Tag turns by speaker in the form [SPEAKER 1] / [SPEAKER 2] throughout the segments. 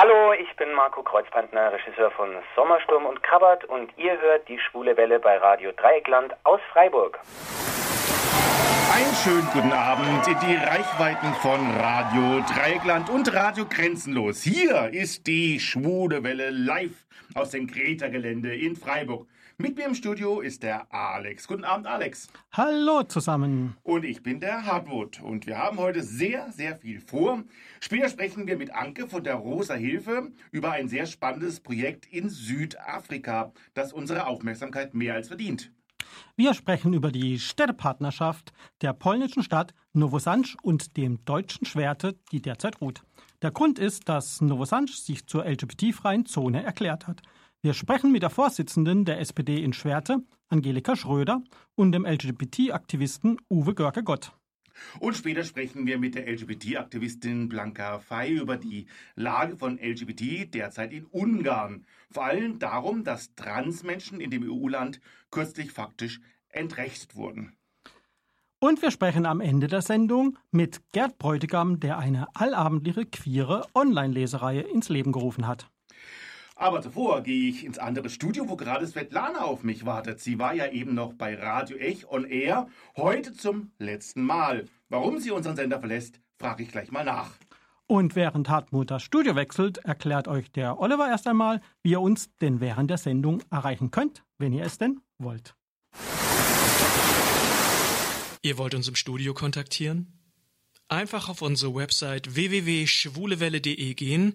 [SPEAKER 1] Hallo, ich bin Marco Kreuzpantner, Regisseur von Sommersturm und Krabbert und ihr hört die Schwule Welle bei Radio Dreieckland aus Freiburg.
[SPEAKER 2] Einen schönen guten Abend in die Reichweiten von Radio Dreieckland und Radio Grenzenlos. Hier ist die Schwule Welle live aus dem Greta-Gelände in Freiburg. Mit mir im Studio ist der Alex. Guten Abend, Alex.
[SPEAKER 3] Hallo zusammen.
[SPEAKER 2] Und ich bin der Hartmut. Und wir haben heute sehr, sehr viel vor. Später sprechen wir mit Anke von der Rosa Hilfe über ein sehr spannendes Projekt in Südafrika, das unsere Aufmerksamkeit mehr als verdient.
[SPEAKER 3] Wir sprechen über die Städtepartnerschaft der polnischen Stadt Nowosanj und dem deutschen Schwerte, die derzeit ruht. Der Grund ist, dass Nowosanj sich zur LGBT-freien Zone erklärt hat. Wir sprechen mit der Vorsitzenden der SPD in Schwerte, Angelika Schröder, und dem LGBT-Aktivisten Uwe Görke-Gott.
[SPEAKER 2] Und später sprechen wir mit der LGBT-Aktivistin Blanca Fey über die Lage von LGBT derzeit in Ungarn. Vor allem darum, dass Transmenschen in dem EU-Land kürzlich faktisch entrechtet wurden.
[SPEAKER 3] Und wir sprechen am Ende der Sendung mit Gerd Bräutigam, der eine allabendliche queere Online-Lesereihe ins Leben gerufen hat.
[SPEAKER 2] Aber zuvor gehe ich ins andere Studio, wo gerade Svetlana auf mich wartet. Sie war ja eben noch bei Radio Ech on Air, heute zum letzten Mal. Warum sie unseren Sender verlässt, frage ich gleich mal nach.
[SPEAKER 3] Und während Hartmut das Studio wechselt, erklärt euch der Oliver erst einmal, wie ihr uns denn während der Sendung erreichen könnt, wenn ihr es denn wollt.
[SPEAKER 4] Ihr wollt uns im Studio kontaktieren? Einfach auf unsere Website www.schwulewelle.de gehen,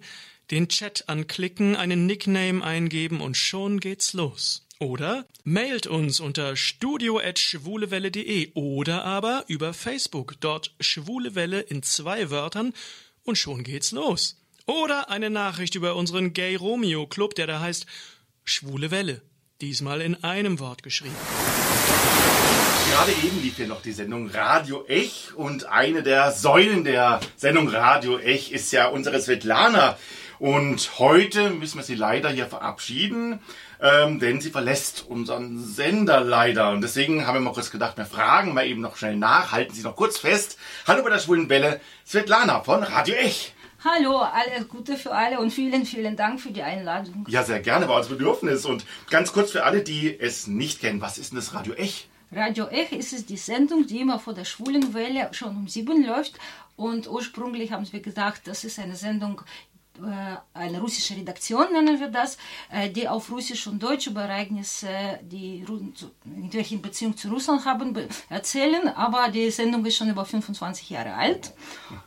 [SPEAKER 4] den Chat anklicken, einen Nickname eingeben und schon geht's los. Oder mailt uns unter studio.schwulewelle.de oder aber über Facebook, dort Schwulewelle in zwei Wörtern und schon geht's los. Oder eine Nachricht über unseren Gay Romeo Club, der da heißt Schwule Welle. Diesmal in einem Wort geschrieben.
[SPEAKER 2] Gerade eben lief hier noch die Sendung Radio Ech und eine der Säulen der Sendung Radio Ech ist ja unsere Svetlana. Und heute müssen wir sie leider hier verabschieden, ähm, denn sie verlässt unseren Sender leider. Und deswegen haben wir mal kurz gedacht, wir fragen mal eben noch schnell nach, halten Sie noch kurz fest. Hallo bei der Schwulen Welle, Svetlana von Radio Ech.
[SPEAKER 5] Hallo, alles Gute für alle und vielen, vielen Dank für die Einladung.
[SPEAKER 2] Ja, sehr gerne, war uns Bedürfnis. Und ganz kurz für alle, die es nicht kennen, was ist denn das Radio Ech?
[SPEAKER 5] Radio Ech ist es die Sendung, die immer vor der Schwulenwelle schon um sieben läuft. Und ursprünglich haben wir gesagt, das ist eine Sendung, eine russische Redaktion nennen wir das, äh, die auf Russisch und Deutsch über Ereignisse, die in welchen Beziehung zu Russland haben, erzählen. Aber die Sendung ist schon über 25 Jahre alt.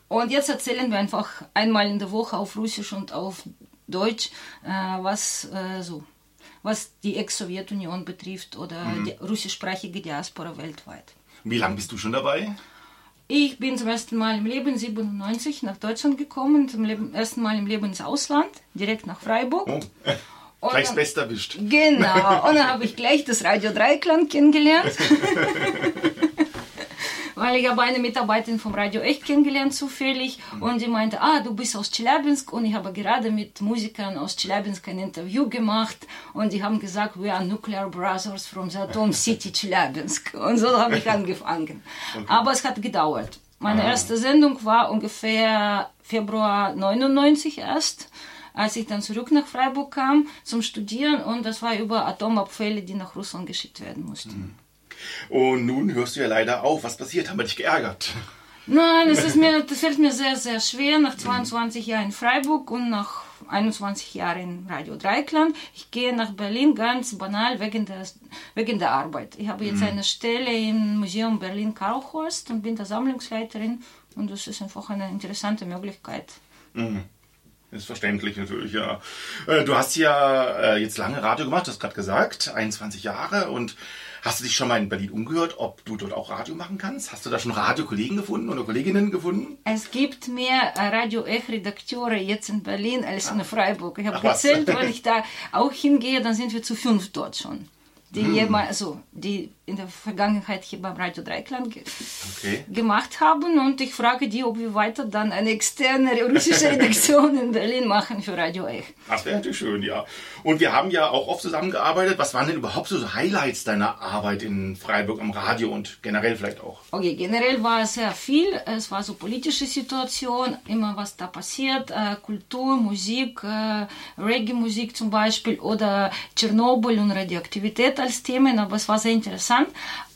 [SPEAKER 5] Und jetzt erzählen wir einfach einmal in der Woche auf Russisch und auf Deutsch, äh, was so was die Ex-Sowjetunion betrifft oder mhm. die russischsprachige Diaspora weltweit.
[SPEAKER 2] Wie lange bist du schon dabei?
[SPEAKER 5] Ich bin zum ersten Mal im Leben 97 nach Deutschland gekommen, zum Leben, ersten Mal im Leben ins Ausland, direkt nach Freiburg.
[SPEAKER 2] Oh. Gleich das Beste erwischt.
[SPEAKER 5] Genau. Und dann habe ich gleich das Radio Dreiklang kennengelernt. weil ich habe eine Mitarbeiterin vom Radio echt kennengelernt zufällig mhm. und die meinte, ah, du bist aus Chelyabinsk und ich habe gerade mit Musikern aus Chelyabinsk ein Interview gemacht und die haben gesagt, we are Nuclear Brothers from the Atom City Chelyabinsk und so habe ich angefangen. Aber es hat gedauert. Meine ah. erste Sendung war ungefähr Februar 99 erst als ich dann zurück nach Freiburg kam zum Studieren und das war über Atomabfälle, die nach Russland geschickt werden mussten. Mhm.
[SPEAKER 2] Und nun hörst du ja leider auf. Was passiert? Haben wir dich geärgert?
[SPEAKER 5] Nein, das, ist mir, das fällt mir sehr, sehr schwer nach 22 Jahren in Freiburg und nach 21 Jahren in Radio Dreikland. Ich gehe nach Berlin ganz banal wegen der, wegen der Arbeit. Ich habe jetzt mhm. eine Stelle im Museum Berlin-Karlhorst und bin da Sammlungsleiterin und das ist einfach eine interessante Möglichkeit.
[SPEAKER 2] Mhm. Ist verständlich natürlich, ja. Äh, du hast ja äh, jetzt lange Radio gemacht, du hast gerade gesagt, 21 Jahre und Hast du dich schon mal in Berlin umgehört, ob du dort auch Radio machen kannst? Hast du da schon Radiokollegen gefunden oder Kolleginnen gefunden?
[SPEAKER 5] Es gibt mehr äh, Radio Ech-Redakteure jetzt in Berlin als in Freiburg. Ich habe gezählt, wenn ich da auch hingehe, dann sind wir zu fünf dort schon. Die, hm. jemand, also, die in der Vergangenheit hier beim Radio Dreiklang ge okay. gemacht haben. Und ich frage die, ob wir weiter dann eine externe russische Redaktion in Berlin machen für Radio Ech.
[SPEAKER 2] Das wäre natürlich schön, ja. Und wir haben ja auch oft zusammengearbeitet. Was waren denn überhaupt so Highlights deiner Arbeit in Freiburg am Radio und generell vielleicht auch?
[SPEAKER 5] Okay, generell war es sehr viel. Es war so politische Situation, immer was da passiert. Äh, Kultur, Musik, äh, Reggae-Musik zum Beispiel oder Tschernobyl und Radioaktivität als Themen. Aber es war sehr interessant interessant.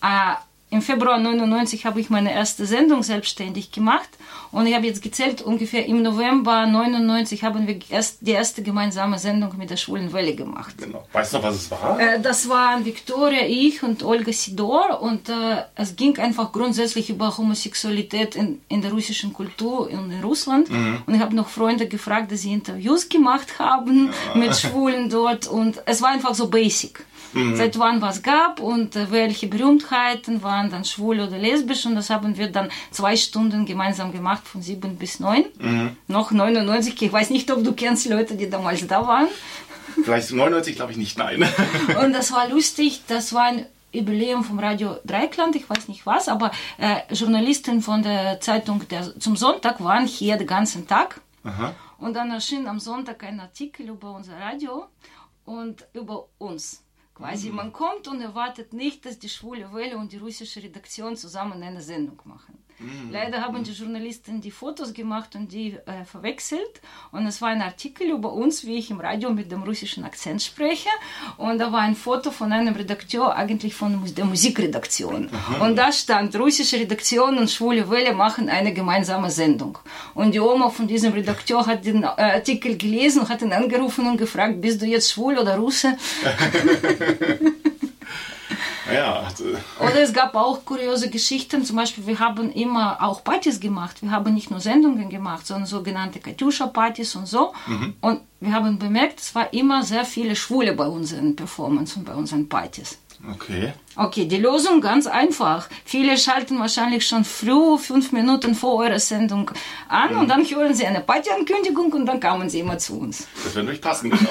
[SPEAKER 5] Äh, Im Februar 99 habe ich meine erste Sendung selbstständig gemacht und ich habe jetzt gezählt, ungefähr im November 99 haben wir erst die erste gemeinsame Sendung mit der Schwulen Welle gemacht.
[SPEAKER 2] Genau. Weißt du noch, was es war?
[SPEAKER 5] Äh, das waren Viktoria, ich und Olga Sidor und äh, es ging einfach grundsätzlich über Homosexualität in, in der russischen Kultur und in Russland. Mhm. Und ich habe noch Freunde gefragt, dass sie Interviews gemacht haben ja. mit Schwulen dort und es war einfach so basic mhm. seit wann was gab und äh, welche Berühmtheiten waren dann schwul oder lesbisch und das haben wir dann zwei Stunden gemeinsam gemacht von sieben bis neun. Mhm. Noch 99, ich weiß nicht, ob du kennst Leute, die damals da waren.
[SPEAKER 2] Vielleicht 99 glaube ich nicht, nein.
[SPEAKER 5] und das war lustig, das war ein Jubiläum vom Radio Dreikland, ich weiß nicht was, aber äh, Journalisten von der Zeitung der, zum Sonntag waren hier den ganzen Tag. Aha. Und dann erschien am Sonntag ein Artikel über unser Radio und über uns. Quasi, man kommt und erwartet nicht, dass die Schwule Welle und die russische Redaktion zusammen eine Sendung machen. Mhm. Leider haben die Journalisten die Fotos gemacht und die äh, verwechselt. Und es war ein Artikel über uns, wie ich im Radio mit dem russischen Akzent spreche. Und da war ein Foto von einem Redakteur, eigentlich von der Musikredaktion. Mhm. Und da stand, russische Redaktion und Schwule Welle machen eine gemeinsame Sendung. Und die Oma von diesem Redakteur hat den äh, Artikel gelesen, hat ihn angerufen und gefragt, bist du jetzt schwul oder Russe?
[SPEAKER 2] Ja.
[SPEAKER 5] Oder es gab auch kuriose Geschichten. Zum Beispiel, wir haben immer auch Partys gemacht. Wir haben nicht nur Sendungen gemacht, sondern sogenannte Katjuscha-Partys und so. Mhm. Und wir haben bemerkt, es war immer sehr viele Schwule bei unseren Performances und bei unseren Partys.
[SPEAKER 2] Okay.
[SPEAKER 5] Okay, die Lösung ganz einfach. Viele schalten wahrscheinlich schon früh, fünf Minuten vor eurer Sendung an mhm. und dann hören sie eine Partyankündigung und dann kommen sie immer zu uns.
[SPEAKER 2] Das wird natürlich passen, genau.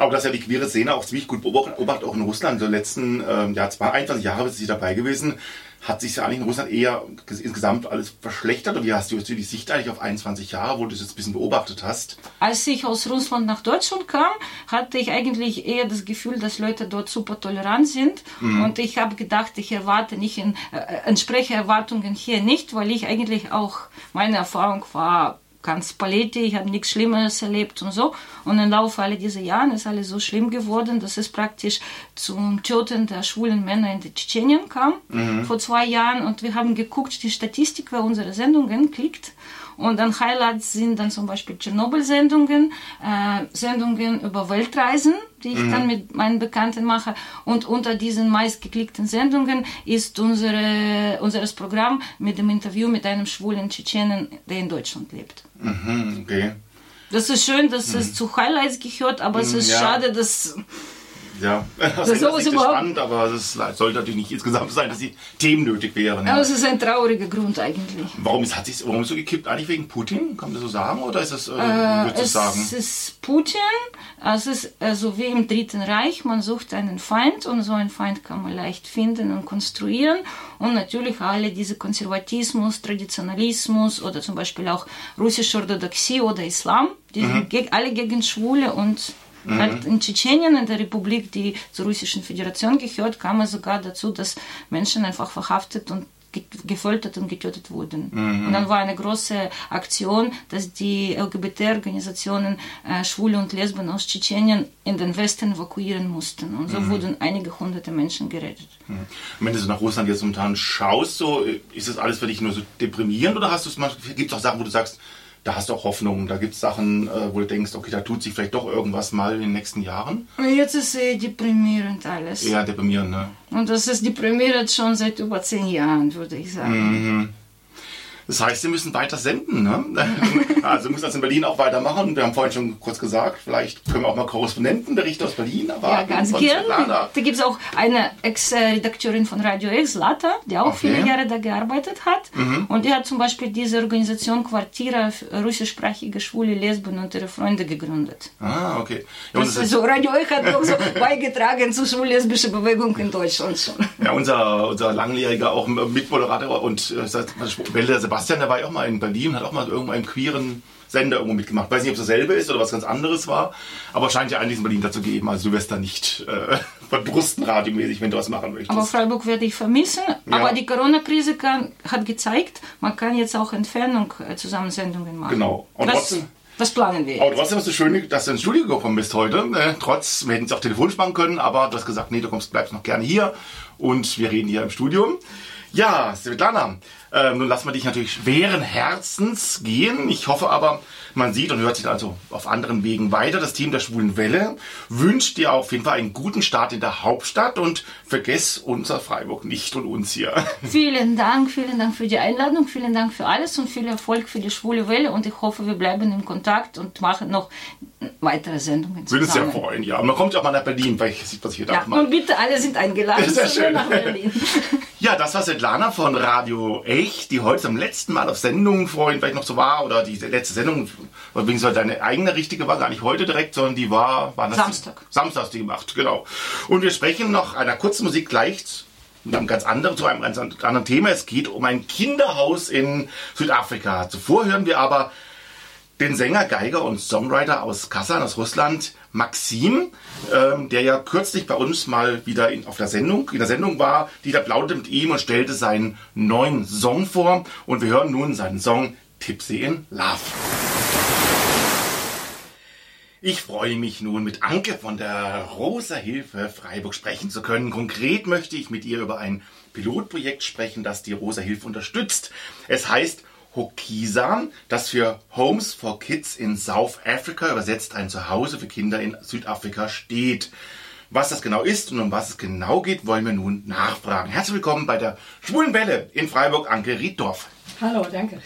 [SPEAKER 2] Aber das ja die queere Szene auch ziemlich gut beobachtet, auch in Russland. In den letzten ähm, ja, 21 Jahre ist sie dabei gewesen. Hat sich ja eigentlich in Russland eher insgesamt alles verschlechtert? Und wie hast du jetzt die Sicht eigentlich auf 21 Jahre, wo du das jetzt ein bisschen beobachtet hast?
[SPEAKER 5] Als ich aus Russland nach Deutschland kam, hatte ich eigentlich eher das Gefühl, dass Leute dort super tolerant sind. Mhm. Und ich habe gedacht, ich erwarte nicht, in, äh, entspreche Erwartungen hier nicht, weil ich eigentlich auch, meine Erfahrung war, ganz Paletti, ich habe nichts Schlimmes erlebt und so. Und im Laufe all dieser Jahre ist alles so schlimm geworden, dass es praktisch zum Töten der schwulen Männer in Tschetschenien kam, mhm. vor zwei Jahren. Und wir haben geguckt, die Statistik, wer unsere Sendungen klickt. Und dann Highlights sind dann zum Beispiel Tschernobyl-Sendungen, äh, Sendungen über Weltreisen, die ich mhm. dann mit meinen Bekannten mache. Und unter diesen meistgeklickten Sendungen ist unsere, unseres Programm mit dem Interview mit einem schwulen Tschetschenen, der in Deutschland lebt.
[SPEAKER 2] Mhm, okay.
[SPEAKER 5] Das ist schön, dass mhm. es zu Highlights gehört, aber es ist ja. schade, dass
[SPEAKER 2] ja, das, das ist überhaupt spannend, aber es sollte natürlich nicht insgesamt sein, dass die Themen nötig wären.
[SPEAKER 5] Ja. Aber es ist ein trauriger Grund eigentlich.
[SPEAKER 2] Warum ist, hat sich, warum ist so gekippt? Eigentlich wegen Putin? Kann man das so sagen? Oder ist es, äh, äh
[SPEAKER 5] es sagen? Es ist Putin. Es ist also wie im Dritten Reich. Man sucht einen Feind und so einen Feind kann man leicht finden und konstruieren. Und natürlich alle diese Konservatismus, Traditionalismus oder zum Beispiel auch russische Orthodoxie oder Islam, die mhm. sind alle gegen Schwule und Mhm. Halt in Tschetschenien, in der Republik, die zur Russischen Föderation gehört, kam es sogar dazu, dass Menschen einfach verhaftet und gefoltert und getötet wurden. Mhm. Und dann war eine große Aktion, dass die LGBT-Organisationen äh, Schwule und Lesben aus Tschetschenien in den Westen evakuieren mussten. Und so mhm. wurden einige hunderte Menschen gerettet.
[SPEAKER 2] Mhm. Wenn du so nach Russland jetzt momentan schaust, so, ist das alles für dich nur so deprimierend oder hast du es gibt es auch Sachen, wo du sagst, da hast du auch Hoffnung. Da gibt es Sachen, äh, wo du denkst, okay, da tut sich vielleicht doch irgendwas mal in den nächsten Jahren.
[SPEAKER 5] Jetzt ist sehr deprimierend alles.
[SPEAKER 2] Ja, deprimierend, ne?
[SPEAKER 5] Und das ist deprimierend schon seit über zehn Jahren, würde ich sagen. Mhm.
[SPEAKER 2] Das heißt, Sie müssen weiter senden. Ne? Also müssen das in Berlin auch weitermachen. Wir haben vorhin schon kurz gesagt, vielleicht können wir auch mal Korrespondentenberichte aus Berlin
[SPEAKER 5] Ja, ganz gern. Da gibt es auch eine Ex-Redakteurin von Radio X, Lata, die auch
[SPEAKER 2] Okay.
[SPEAKER 5] viele Jahre da gearbeitet hat. Und die hat zum Beispiel diese Organisation Quartiere russischsprachige Schwule, Lesben und ihre Freunde gegründet.
[SPEAKER 2] Ah, okay. Ja, und
[SPEAKER 5] Das
[SPEAKER 2] das
[SPEAKER 5] also Radio X hat auch so beigetragen zur schwul-lesbischen Bewegung in Deutschland schon.
[SPEAKER 2] ja, unser, unser langjähriger auch Mitmoderator und äh, Welle Sebastian, der war ja auch mal in Berlin, hat auch mal irgendwo einen queeren Sender irgendwo mitgemacht. Weiß nicht, ob es dasselbe ist oder was ganz anderes war, aber scheint ja einiges in Berlin dazu geben. Also du wirst da nicht äh, verdrusten radiomäßig, wenn du was machen möchtest.
[SPEAKER 5] Aber Freiburg werde ich vermissen.
[SPEAKER 2] Ja.
[SPEAKER 5] Aber die Corona-Krise hat gezeigt, man kann jetzt auch Entfernung äh, Zusammensendungen machen.
[SPEAKER 2] Genau. Und
[SPEAKER 5] das,
[SPEAKER 2] trotzdem-
[SPEAKER 5] das planen wir.
[SPEAKER 2] Aber trotzdem ist es schön, dass du ins Studio gekommen bist heute. Äh, trotz, wir hätten es auch telefonisch machen können, aber du hast gesagt, nee, du kommst, bleibst noch gerne hier und wir reden hier im Studio. Ja, Svetlana, äh, nun lassen wir dich natürlich schweren Herzens gehen. Ich hoffe aber, man sieht und hört sich also auf anderen Wegen weiter. Das Team der Schwulen Welle wünscht dir auf jeden Fall einen guten Start in der Hauptstadt und vergess unser Freiburg nicht und uns hier.
[SPEAKER 5] Vielen Dank, vielen Dank für die Einladung, vielen Dank für alles und viel Erfolg für die Schwule Welle. Und ich hoffe, wir bleiben in Kontakt und machen noch weitere Sendungen
[SPEAKER 2] Würde sehr
[SPEAKER 5] zusammen.
[SPEAKER 2] freuen, ja. Man kommt ja auch mal nach Berlin, vielleicht sieht man sich hier
[SPEAKER 5] Ja, und bitte, alle sind eingeladen
[SPEAKER 2] Sehr schön.
[SPEAKER 5] nach Berlin.
[SPEAKER 2] Ja, das war Svetlana von Radio Echt, die heute zum letzten Mal auf Sendung vorhin vielleicht noch so war, oder die letzte Sendung, beziehungsweise deine eigene richtige war gar nicht heute direkt, sondern die war, war das
[SPEAKER 5] Samstag.
[SPEAKER 2] Samstag hast du die gemacht, genau. Und wir sprechen noch einer kurzen Musik gleich mit einem ganz anderen, zu einem ganz anderen Thema. Es geht um ein Kinderhaus in Südafrika. Zuvor hören wir aber den Sänger, Geiger und Songwriter aus Kasan, aus Russland, Maxim, ähm, der ja kürzlich bei uns mal wieder in, auf der Sendung, in der Sendung war. Dieter plauderte mit ihm und stellte seinen neuen Song vor. Und wir hören nun seinen Song Tipsy in Love. Ich freue mich nun mit Anke von der Rosa Hilfe Freiburg sprechen zu können. Konkret möchte ich mit ihr über ein Pilotprojekt sprechen, das die Rosa Hilfe unterstützt. Es heißt Hokisa, das für Homes for Kids in South Africa übersetzt ein Zuhause für Kinder in Südafrika steht. Was das genau ist und um was es genau geht, wollen wir nun nachfragen. Herzlich willkommen bei der Schwulen Welle in Freiburg, Anke Rieddorf.
[SPEAKER 6] Hallo, danke.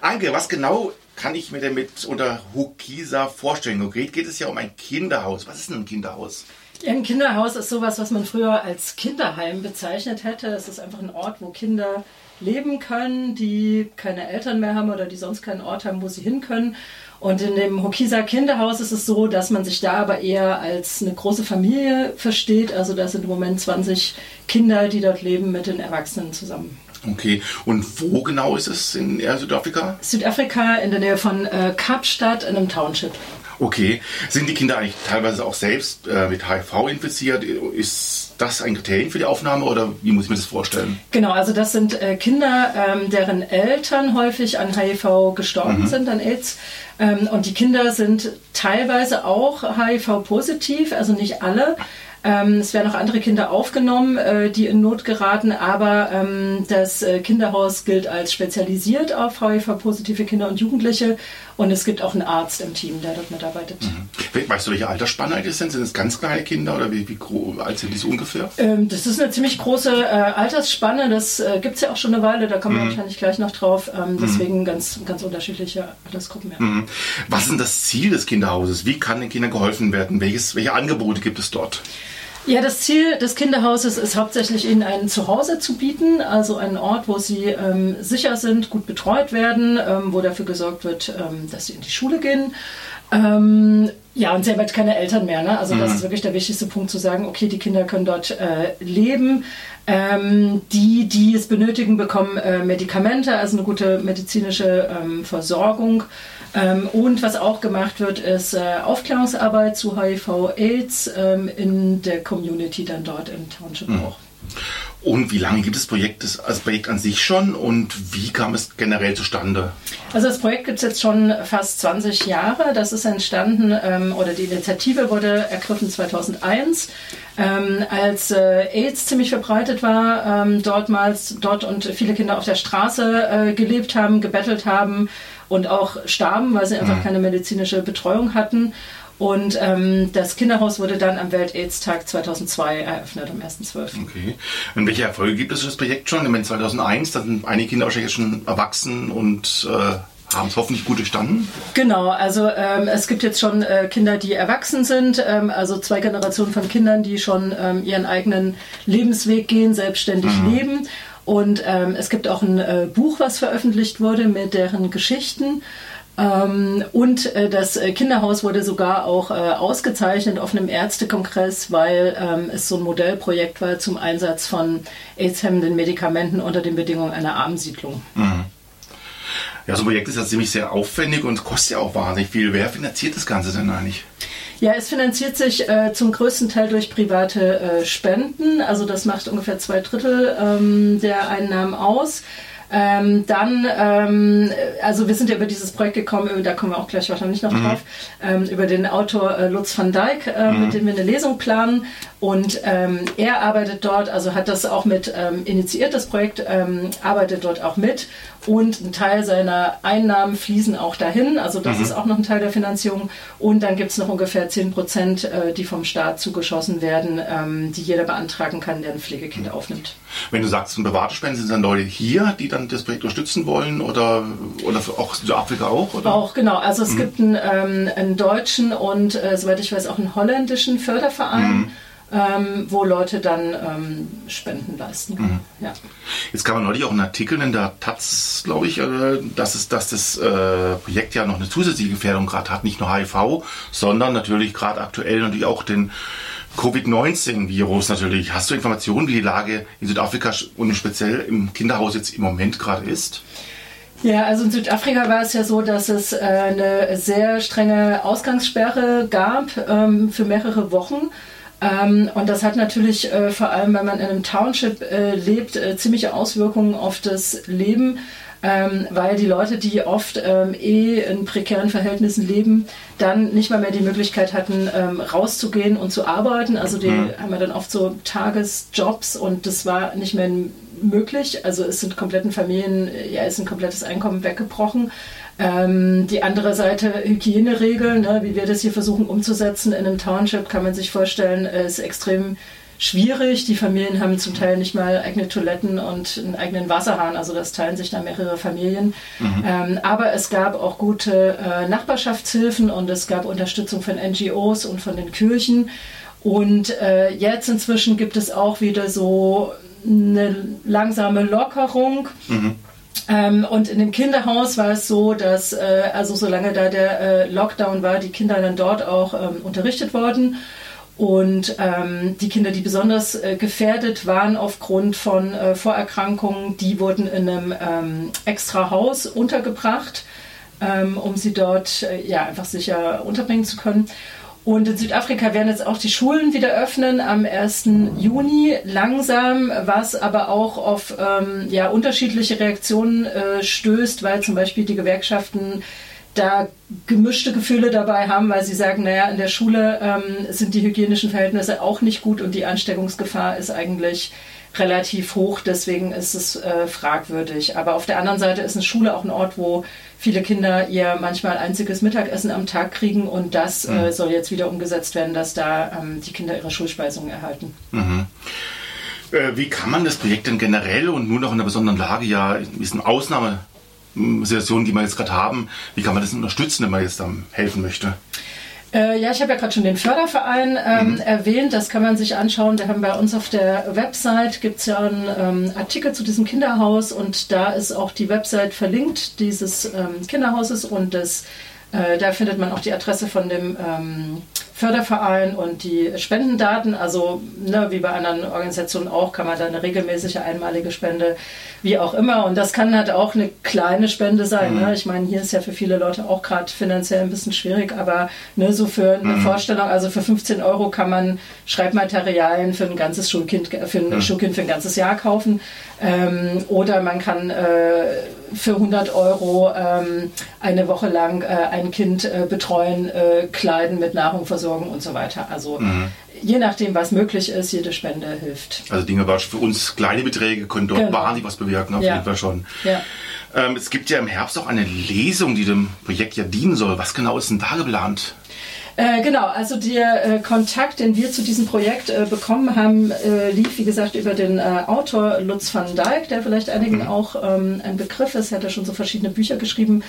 [SPEAKER 2] Anke, was genau kann ich mir denn mit unter Hokisa vorstellen? Konkret geht es ja um ein Kinderhaus. Was ist denn ein Kinderhaus?
[SPEAKER 6] Ja, ein Kinderhaus ist sowas, was man früher als Kinderheim bezeichnet hätte. Es ist einfach ein Ort, wo Kinder leben können, die keine Eltern mehr haben oder die sonst keinen Ort haben, wo sie hin können. Und in dem Hokisa Kinderhaus ist es so, dass man sich da aber eher als eine große Familie versteht. Also da sind im Moment 20 Kinder, die dort leben mit den Erwachsenen zusammen.
[SPEAKER 2] Okay, und wo genau ist es in Südafrika?
[SPEAKER 6] Südafrika in der Nähe von äh, Kapstadt in einem Township.
[SPEAKER 2] Okay, sind die Kinder eigentlich teilweise auch selbst äh, mit HIV infiziert? Ist das ein Kriterium für die Aufnahme oder wie muss ich mir das vorstellen?
[SPEAKER 6] Genau, also das sind äh, Kinder, ähm, deren Eltern häufig an HIV gestorben sind, an AIDS. Ähm, und die Kinder sind teilweise auch HIV-positiv, also nicht alle. Ähm, es werden auch andere Kinder aufgenommen, äh, die in Not geraten, aber ähm, das äh, Kinderhaus gilt als spezialisiert auf HIV-positive Kinder und Jugendliche. Und es gibt auch einen Arzt im Team, der dort mitarbeitet.
[SPEAKER 2] Weißt du, welche Altersspanne das sind? Sind es ganz kleine Kinder oder wie, wie alt sind die so ungefähr?
[SPEAKER 6] Ähm, das ist eine ziemlich große äh, Altersspanne. Das äh, gibt es ja auch schon eine Weile. Da kommen wir wahrscheinlich gleich noch drauf. Ähm, deswegen ganz, ganz unterschiedliche Altersgruppen. Ja.
[SPEAKER 2] Mhm. Was ist denn das Ziel des Kinderhauses? Wie kann den Kindern geholfen werden? Welches, welche Angebote gibt es dort?
[SPEAKER 6] Ja, das Ziel des Kinderhauses ist hauptsächlich, ihnen ein Zuhause zu bieten, also einen Ort, wo sie ähm, sicher sind, gut betreut werden, ähm, wo dafür gesorgt wird, ähm, dass sie in die Schule gehen. Ähm, ja, und sie haben halt keine Eltern mehr. Ne? Also das ist wirklich der wichtigste Punkt, zu sagen, okay, die Kinder können dort äh, leben. Ähm, die, die es benötigen, bekommen äh, Medikamente, also eine gute medizinische ähm, Versorgung. Ähm, und was auch gemacht wird, ist äh, Aufklärungsarbeit zu HIV-Aids ähm, in der Community dann dort im Township auch.
[SPEAKER 2] Und wie lange gibt es Projekt, das, das Projekt an sich schon und wie kam es generell zustande?
[SPEAKER 6] Also das Projekt gibt es jetzt schon fast 20 Jahre. Das ist entstanden ähm, oder die Initiative wurde ergriffen 2001, ähm, als äh, AIDS ziemlich verbreitet war, ähm, dortmals dort und viele Kinder auf der Straße äh, gelebt haben, gebettelt haben und auch starben, weil sie einfach mhm. keine medizinische Betreuung hatten. Und ähm, das Kinderhaus wurde dann am Welt-Aids-Tag 2002 eröffnet, am 1.12.
[SPEAKER 2] Okay. Und welche Erfolge gibt es für das Projekt schon? Ich meine, 2001, da sind einige Kinder wahrscheinlich schon erwachsen und äh, haben es hoffentlich gut durchstanden?
[SPEAKER 6] Genau, also ähm, es gibt jetzt schon äh, Kinder, die erwachsen sind, ähm, also zwei Generationen von Kindern, die schon ähm, ihren eigenen Lebensweg gehen, selbstständig mhm. leben. Und ähm, es gibt auch ein äh, Buch, was veröffentlicht wurde mit deren Geschichten. Ähm, und äh, das Kinderhaus wurde sogar auch äh, ausgezeichnet auf einem Ärztekongress, weil ähm, es so ein Modellprojekt war zum Einsatz von AIDS-hemmenden Medikamenten unter den Bedingungen einer Armensiedlung.
[SPEAKER 2] Mhm. Ja, so ein Projekt ist ja ziemlich sehr aufwendig und kostet ja auch wahnsinnig viel. Wer finanziert das Ganze denn eigentlich?
[SPEAKER 6] Ja, es finanziert sich äh, zum größten Teil durch private äh, Spenden. Also das macht ungefähr zwei Drittel ähm, der Einnahmen aus. Ähm, dann, ähm, also wir sind ja über dieses Projekt gekommen, da kommen wir auch gleich wahrscheinlich noch mhm. drauf, ähm, über den Autor äh, Lutz van Dijk, äh, mhm. mit dem wir eine Lesung planen. Und ähm, er arbeitet dort, also hat das auch mit ähm, initiiert, das Projekt, ähm, arbeitet dort auch mit. Und ein Teil seiner Einnahmen fließen auch dahin. Also das mhm. ist auch noch ein Teil der Finanzierung. Und dann gibt es noch ungefähr 10 Prozent, äh, die vom Staat zugeschossen werden, die jeder beantragen kann, der ein Pflegekind aufnimmt.
[SPEAKER 2] Wenn du sagst, private Spenden, sind dann Leute hier, die dann das Projekt unterstützen wollen oder, oder auch Südafrika auch? Oder?
[SPEAKER 6] Auch, genau. Also es mhm. gibt einen, ähm, einen deutschen und, äh, soweit ich weiß, auch einen holländischen Förderverein. Mhm ähm, wo Leute dann ähm, Spenden leisten können. Mhm. Ja.
[SPEAKER 2] Jetzt kam neulich auch einen Artikel in der Taz, glaube ich, äh, dass, es, dass das äh, Projekt ja noch eine zusätzliche Gefährdung gerade hat, nicht nur HIV, sondern natürlich gerade aktuell natürlich auch den Covid-19-Virus natürlich. Hast du Informationen, wie die Lage in Südafrika und speziell im Kinderhaus jetzt im Moment gerade ist?
[SPEAKER 6] Ja, also in Südafrika war es ja so, dass es äh, eine sehr strenge Ausgangssperre gab ähm, für mehrere Wochen. Ähm, und das hat natürlich äh, vor allem, wenn man in einem Township äh, lebt, äh, ziemliche Auswirkungen auf das Leben. Ähm, weil die Leute, die oft ähm, eh in prekären Verhältnissen leben, dann nicht mal mehr die Möglichkeit hatten, ähm, rauszugehen und zu arbeiten. Also die mhm. haben ja dann oft so Tagesjobs und das war nicht mehr möglich. Also es sind kompletten Familien, ja, ist ein komplettes Einkommen weggebrochen. Ähm, die andere Seite, Hygieneregeln, ne, wie wir das hier versuchen umzusetzen in einem Township, kann man sich vorstellen, äh, ist extrem schwierig. Die Familien haben zum Teil nicht mal eigene Toiletten und einen eigenen Wasserhahn, also das teilen sich da mehrere Familien. Mhm. Ähm, aber es gab auch gute äh, Nachbarschaftshilfen und es gab Unterstützung von NGOs und von den Kirchen. Und äh, jetzt inzwischen gibt es auch wieder so eine langsame Lockerung. Mhm. Ähm, und in dem Kinderhaus war es so, dass, äh, also solange da der äh, Lockdown war, die Kinder dann dort auch ähm, unterrichtet worden. Und ähm, die Kinder, die besonders äh, gefährdet waren aufgrund von äh, Vorerkrankungen, die wurden in einem ähm, extra Haus untergebracht, ähm, um sie dort äh, ja, einfach sicher unterbringen zu können. Und in Südafrika werden jetzt auch die Schulen wieder öffnen am 1. Juni. Langsam, was aber auch auf ähm, ja, unterschiedliche Reaktionen äh, stößt, weil zum Beispiel die Gewerkschaften da gemischte Gefühle dabei haben, weil sie sagen, naja, in der Schule ähm, sind die hygienischen Verhältnisse auch nicht gut und die Ansteckungsgefahr ist eigentlich relativ hoch, deswegen ist es äh, fragwürdig. Aber auf der anderen Seite ist eine Schule auch ein Ort, wo viele Kinder ihr manchmal einziges Mittagessen am Tag kriegen und das äh, mhm. äh, soll jetzt wieder umgesetzt werden, dass da ähm, die Kinder ihre Schulspeisungen erhalten.
[SPEAKER 2] Mhm. Äh, wie kann man das Projekt denn generell und nur noch in einer besonderen Lage, ja, ist eine Ausnahmesituation, die wir jetzt gerade haben, wie kann man das unterstützen, wenn man jetzt dann helfen möchte?
[SPEAKER 6] Äh, ja, ich habe ja gerade schon den Förderverein ähm, mhm. erwähnt. Das kann man sich anschauen. Wir haben bei uns auf der Website gibt es ja einen ähm, Artikel zu diesem Kinderhaus und da ist auch die Website verlinkt dieses ähm, Kinderhauses und das, äh, da findet man auch die Adresse von dem ähm, Förderverein und die Spendendaten. Also ne, wie bei anderen Organisationen auch, kann man da eine regelmäßige einmalige Spende, wie auch immer. Und das kann halt auch eine kleine Spende sein. Ne? Mhm. Ne? Ich meine, hier ist ja für viele Leute auch gerade finanziell ein bisschen schwierig, aber ne, so für eine mhm. Vorstellung, also für 15 Euro kann man Schreibmaterialien für ein ganzes Schulkind, für ein mhm. Schulkind für ein ganzes Jahr kaufen. Ähm, oder man kann äh, für 100 Euro ähm, eine Woche lang äh, ein Kind äh, betreuen, äh, kleiden, mit Nahrung versorgen und so weiter. Also mhm. je nachdem, was möglich ist, jede Spende hilft.
[SPEAKER 2] Also Dinge, was für uns kleine Beträge können dort genau. wahnsinnig was bewirken, auf ja. jeden Fall schon. Ja. Ähm, es gibt ja im Herbst auch eine Lesung, die dem Projekt ja dienen soll. Was genau ist denn da geplant?
[SPEAKER 6] Äh, genau, also der äh, Kontakt, den wir zu diesem Projekt äh, bekommen haben, lief, wie gesagt, über den Autor Lutz van Dijk, der vielleicht einigen mhm. auch ähm, ein Begriff ist. Er hat ja schon so verschiedene Bücher geschrieben.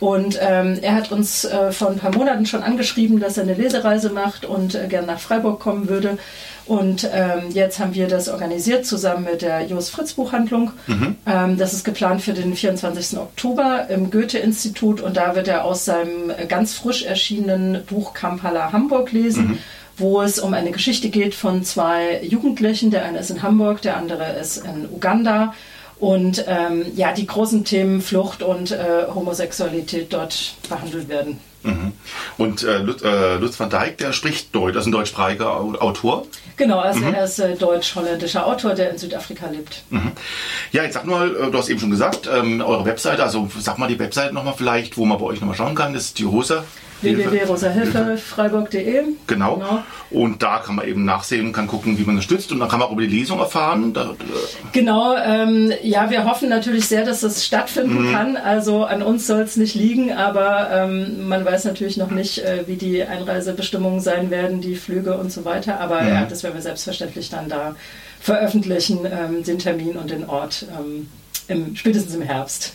[SPEAKER 6] Und ähm, er hat uns äh, vor ein paar Monaten schon angeschrieben, dass er eine Lesereise macht und äh, gern nach Freiburg kommen würde. Und ähm, jetzt haben wir das organisiert zusammen mit der Jos Fritz Buchhandlung. Mhm. Ähm, das ist geplant für den 24. Oktober im Goethe-Institut und da wird er aus seinem ganz frisch erschienenen Buch Kampala Hamburg lesen. Mhm wo es um eine Geschichte geht von zwei Jugendlichen. Der eine ist in Hamburg, der andere ist in Uganda. Und ähm, ja, die großen Themen Flucht und äh, Homosexualität dort behandelt werden.
[SPEAKER 2] Mhm. Und äh, Lutz, äh, Lutz van Dijk, der spricht Deutsch, das ist ein deutschsprachiger Autor.
[SPEAKER 6] Genau, also mhm. er ist äh, deutsch-holländischer Autor, der in Südafrika lebt.
[SPEAKER 2] Mhm. Ja, jetzt sag mal, äh, du hast eben schon gesagt, ähm, eure Webseite, also sag mal die Webseite nochmal vielleicht, wo man bei euch nochmal schauen kann, das ist die Hose
[SPEAKER 6] www.rosahilfefreiburg.de.
[SPEAKER 2] Genau. genau. Und da kann man eben nachsehen und kann gucken, wie man unterstützt. Und dann kann man auch über die Lesung erfahren. Da,
[SPEAKER 6] genau. Ähm, ja, wir hoffen natürlich sehr, dass das stattfinden mhm. kann. Also an uns soll es nicht liegen, aber ähm, man weiß natürlich noch nicht, äh, wie die Einreisebestimmungen sein werden, die Flüge und so weiter. Aber mhm. ja, das werden wir selbstverständlich dann da veröffentlichen, ähm, den Termin und den Ort. Ähm, im, spätestens im Herbst.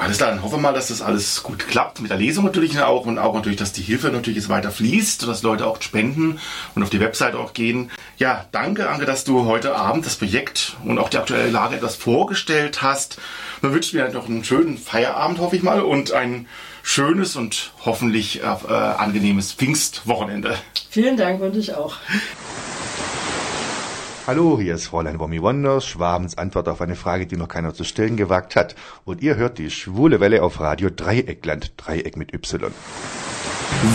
[SPEAKER 2] Alles klar, dann hoffen wir mal, dass das alles gut klappt. Mit der Lesung natürlich auch und auch natürlich, dass die Hilfe natürlich jetzt weiter fließt und dass Leute auch spenden und auf die Website auch gehen. Ja, danke, Anke, dass du heute Abend das Projekt und auch die aktuelle Lage etwas vorgestellt hast. Dann wünsche ich mir noch einen schönen Feierabend, hoffe ich mal, und ein schönes und hoffentlich äh, angenehmes Pfingstwochenende.
[SPEAKER 6] Vielen Dank, wünsche ich auch.
[SPEAKER 7] Hallo, hier ist Fräulein Wommy Wonders, Schwabens Antwort auf eine Frage, die noch keiner zu stellen gewagt hat. Und ihr hört die schwule Welle auf Radio Dreieckland, Dreieck mit Y.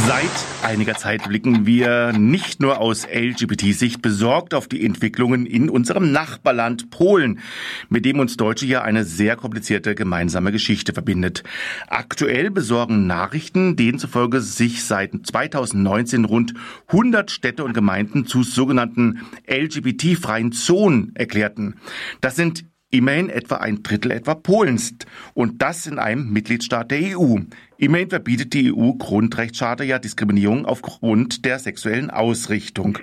[SPEAKER 2] Seit einiger Zeit blicken wir nicht nur aus LGBT-Sicht besorgt auf die Entwicklungen in unserem Nachbarland Polen, mit dem uns Deutsche ja eine sehr komplizierte gemeinsame Geschichte verbindet. Aktuell besorgen Nachrichten, denen zufolge sich seit 2019 rund 100 Städte und Gemeinden zu sogenannten LGBT-freien Zonen erklärten. Das sind immerhin etwa ein Drittel etwa Polens und das in einem Mitgliedstaat der EU. Immerhin verbietet die EU-Grundrechtscharta ja Diskriminierung aufgrund der sexuellen Ausrichtung.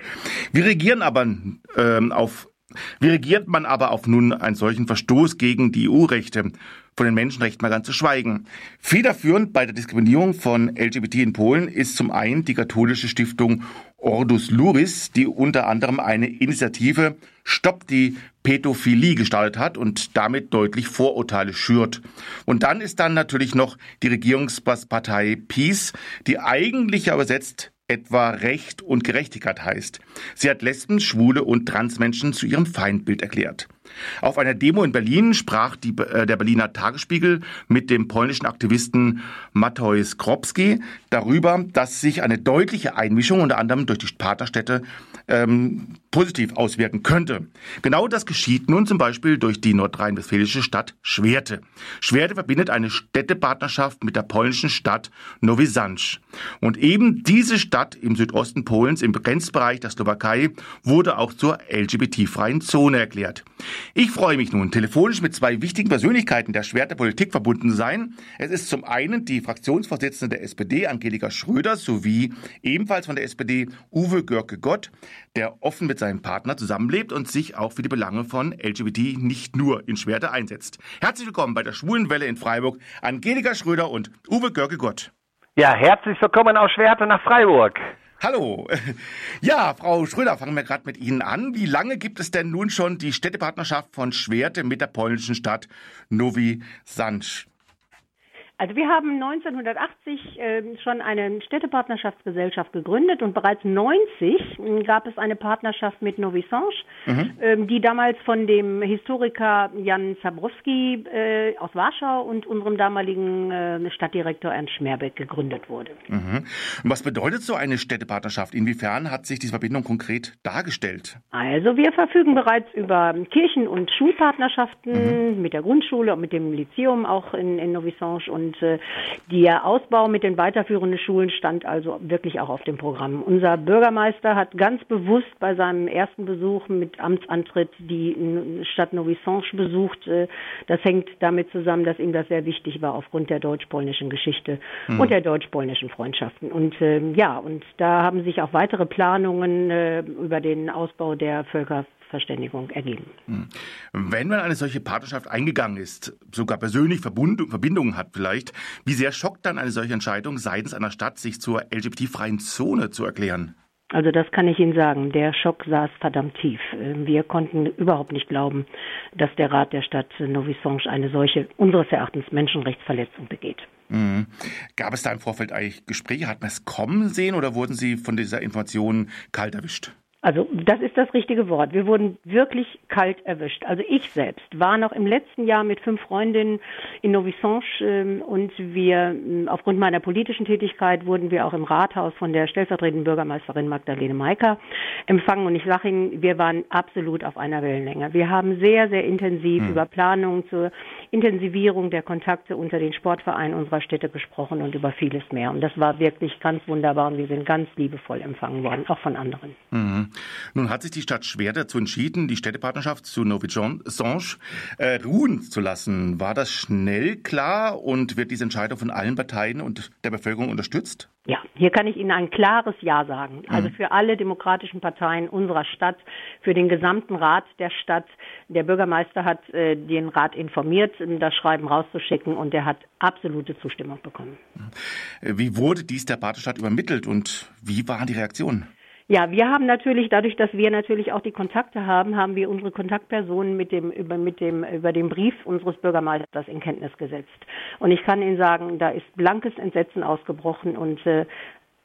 [SPEAKER 2] Wir regieren aber ähm, auf wie regiert man aber auf nun einen solchen Verstoß gegen die EU-Rechte? Von den Menschenrechten mal ganz zu schweigen. Federführend bei der Diskriminierung von LGBT in Polen ist zum einen die katholische Stiftung Ordus Luris, die unter anderem eine Initiative Stopp die Pädophilie gestartet hat und damit deutlich Vorurteile schürt. Und dann ist dann natürlich noch die Regierungspartei Peace, die eigentlich übersetzt etwa Recht und Gerechtigkeit heißt. Sie hat Lesben, Schwule und Transmenschen zu ihrem Feindbild erklärt. Auf einer Demo in Berlin sprach die, äh, der Berliner Tagesspiegel mit dem polnischen Aktivisten Mateusz Skropski darüber, dass sich eine deutliche Einmischung unter anderem durch die Partnerstädte ähm, positiv auswirken könnte. Genau das geschieht nun zum Beispiel durch die nordrhein-westfälische Stadt Schwerte. Schwerte verbindet eine Städtepartnerschaft mit der polnischen Stadt Nowy Sanch. Und eben diese Stadt im Südosten Polens im Grenzbereich der Slowakei wurde auch zur LGBT-freien Zone erklärt. Ich freue mich nun, telefonisch mit zwei wichtigen Persönlichkeiten der Schwerter Politik verbunden zu sein. Es ist zum einen die Fraktionsvorsitzende der SPD, Angelika Schröder, sowie ebenfalls von der SPD Uwe Görke Gott, der offen mit seinem Partner zusammenlebt und sich auch für die Belange von LGBT nicht nur in Schwerte einsetzt. Herzlich willkommen bei der Schwulenwelle in Freiburg, Angelika Schröder und Uwe Görke Gott.
[SPEAKER 8] Ja, herzlich willkommen aus Schwerte nach Freiburg.
[SPEAKER 2] Hallo. Ja, Frau Schröder, fangen wir gerade mit Ihnen an. Wie lange gibt es denn nun schon die Städtepartnerschaft von Schwerte mit der polnischen Stadt Novi Sanch?
[SPEAKER 9] Also wir haben 1980 äh, schon eine Städtepartnerschaftsgesellschaft gegründet und bereits 90 äh, gab es eine Partnerschaft mit Novi Sange, mhm. äh, die damals von dem Historiker Jan Zabrowski äh, aus Warschau und unserem damaligen äh, Stadtdirektor Ernst Schmerbeck gegründet wurde.
[SPEAKER 2] Mhm. Was bedeutet so eine Städtepartnerschaft? Inwiefern hat sich diese Verbindung konkret dargestellt?
[SPEAKER 9] Also wir verfügen bereits über Kirchen- und Schulpartnerschaften mhm. mit der Grundschule und mit dem Lyzeum auch in, in Novi Sange und Und äh, der Ausbau mit den weiterführenden Schulen stand also wirklich auch auf dem Programm. Unser Bürgermeister hat ganz bewusst bei seinem ersten Besuch mit Amtsantritt die Stadt Novi besucht. Äh, das hängt damit zusammen, dass ihm das sehr wichtig war aufgrund der deutsch-polnischen Geschichte mhm. und der deutsch-polnischen Freundschaften. Und äh, ja, und da haben sich auch weitere Planungen äh, über den Ausbau der Völkerverständigung ergeben.
[SPEAKER 2] Hm. Wenn man eine solche Partnerschaft eingegangen ist, sogar persönlich Verbindungen hat vielleicht, wie sehr schockt dann eine solche Entscheidung seitens einer Stadt, sich zur LGBT-freien Zone zu erklären?
[SPEAKER 9] Also das kann ich Ihnen sagen. Der Schock saß verdammt tief. Wir konnten überhaupt nicht glauben, dass der Rat der Stadt Novi Songe eine solche, unseres Erachtens, Menschenrechtsverletzung begeht.
[SPEAKER 2] Mhm. Gab es da im Vorfeld eigentlich Gespräche? Hat man es kommen sehen oder wurden Sie von dieser Information kalt erwischt?
[SPEAKER 9] Also das ist das richtige Wort. Wir wurden wirklich kalt erwischt. Also ich selbst war noch im letzten Jahr mit fünf Freundinnen in Novisange ähm, und wir ähm, aufgrund meiner politischen Tätigkeit wurden wir auch im Rathaus von der stellvertretenden Bürgermeisterin Magdalene Maiker empfangen und ich sage Ihnen, wir waren absolut auf einer Wellenlänge. Wir haben sehr, sehr intensiv hm. über Planungen zur Intensivierung der Kontakte unter den Sportvereinen unserer Städte gesprochen und über vieles mehr. Und das war wirklich ganz wunderbar und wir sind ganz liebevoll empfangen worden, auch von anderen.
[SPEAKER 2] Mhm. Nun hat sich die Stadt schwer dazu entschieden, die Städtepartnerschaft zu Novi Songe äh, ruhen zu lassen. War das schnell klar und wird diese Entscheidung von allen Parteien und der Bevölkerung unterstützt?
[SPEAKER 9] Ja, hier kann ich Ihnen ein klares Ja sagen. Also mhm. für alle demokratischen Parteien unserer Stadt, für den gesamten Rat der Stadt. Der Bürgermeister hat äh, den Rat informiert, das Schreiben rauszuschicken und er hat absolute Zustimmung bekommen.
[SPEAKER 2] Wie wurde dies der Partnerstadt übermittelt und wie waren die Reaktionen?
[SPEAKER 9] Ja, wir haben natürlich, dadurch, dass wir natürlich auch die Kontakte haben, haben wir unsere Kontaktpersonen mit dem, über, mit dem, über den Brief unseres Bürgermeisters in Kenntnis gesetzt. Und ich kann Ihnen sagen, da ist blankes Entsetzen ausgebrochen und äh,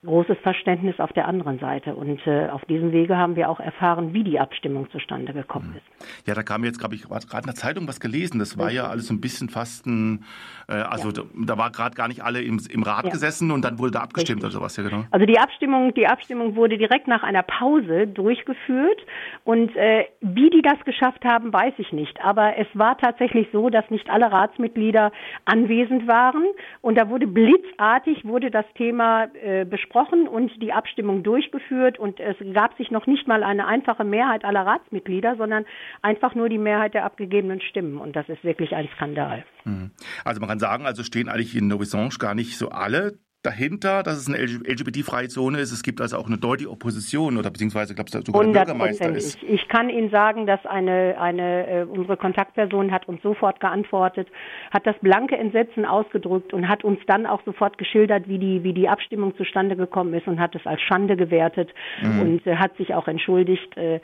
[SPEAKER 9] großes Verständnis auf der anderen Seite. Und äh, auf diesem Wege haben wir auch erfahren, wie die Abstimmung zustande gekommen ist.
[SPEAKER 2] Ja, da kam jetzt, glaube ich, gerade in der Zeitung was gelesen. Das war ja alles so ein bisschen fast ein, äh, also ja. da, da, war gerade gar nicht alle im, im Rat ja. gesessen und dann wurde da abgestimmt Richtig. oder sowas, ja genau.
[SPEAKER 9] Also die Abstimmung, die Abstimmung wurde direkt nach einer Pause durchgeführt und äh, wie die das geschafft haben, weiß ich nicht. Aber es war tatsächlich so, dass nicht alle Ratsmitglieder anwesend waren und da wurde blitzartig wurde das Thema äh, besprochen besprochen und die Abstimmung durchgeführt und es gab sich noch nicht mal eine einfache Mehrheit aller Ratsmitglieder, sondern einfach nur die Mehrheit der abgegebenen Stimmen und das ist wirklich ein Skandal.
[SPEAKER 2] Hm. Also man kann sagen, also stehen eigentlich in Novisange gar nicht so alle dahinter, dass es eine LGBT-freie Zone ist. Es gibt also auch eine deutliche Opposition oder beziehungsweise, glaube ich, sogar der Bürgermeister ist.
[SPEAKER 9] Ich kann Ihnen sagen, dass eine, eine äh, unsere Kontaktperson hat uns sofort geantwortet, hat das blanke Entsetzen ausgedrückt und hat uns dann auch sofort geschildert, wie die, wie die Abstimmung zustande gekommen ist und hat es als Schande gewertet mhm. und äh, hat sich auch entschuldigt. Äh,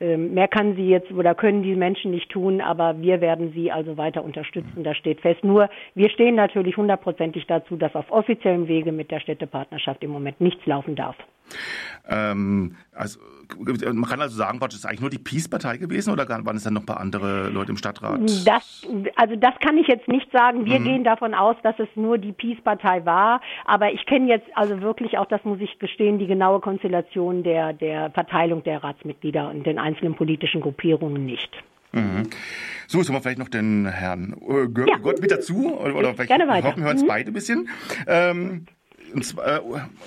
[SPEAKER 9] äh, mehr kann sie jetzt oder können die Menschen nicht tun, aber wir werden sie also weiter unterstützen. Mhm. Das steht fest. Nur wir stehen natürlich hundertprozentig dazu, dass auf offiziellem Wege mit der Städtepartnerschaft im Moment nichts laufen darf.
[SPEAKER 2] Ähm, also man kann also sagen, es ist eigentlich nur die Peace-Partei gewesen oder waren es dann noch ein paar andere Leute im Stadtrat?
[SPEAKER 9] Das, also das kann ich jetzt nicht sagen. Wir mhm. gehen davon aus, dass es nur die Peace-Partei war. Aber ich kenne jetzt also wirklich auch, das muss ich gestehen, die genaue Konstellation der, der Verteilung der Ratsmitglieder und den einzelnen politischen Gruppierungen nicht.
[SPEAKER 2] Mhm. So, sollen wir vielleicht noch den Herrn äh, ja. Gott mit dazu? Oder, oder vielleicht
[SPEAKER 9] Gerne weiter.
[SPEAKER 2] hoffen wir uns mhm. beide ein bisschen. Ähm, und zwar, äh,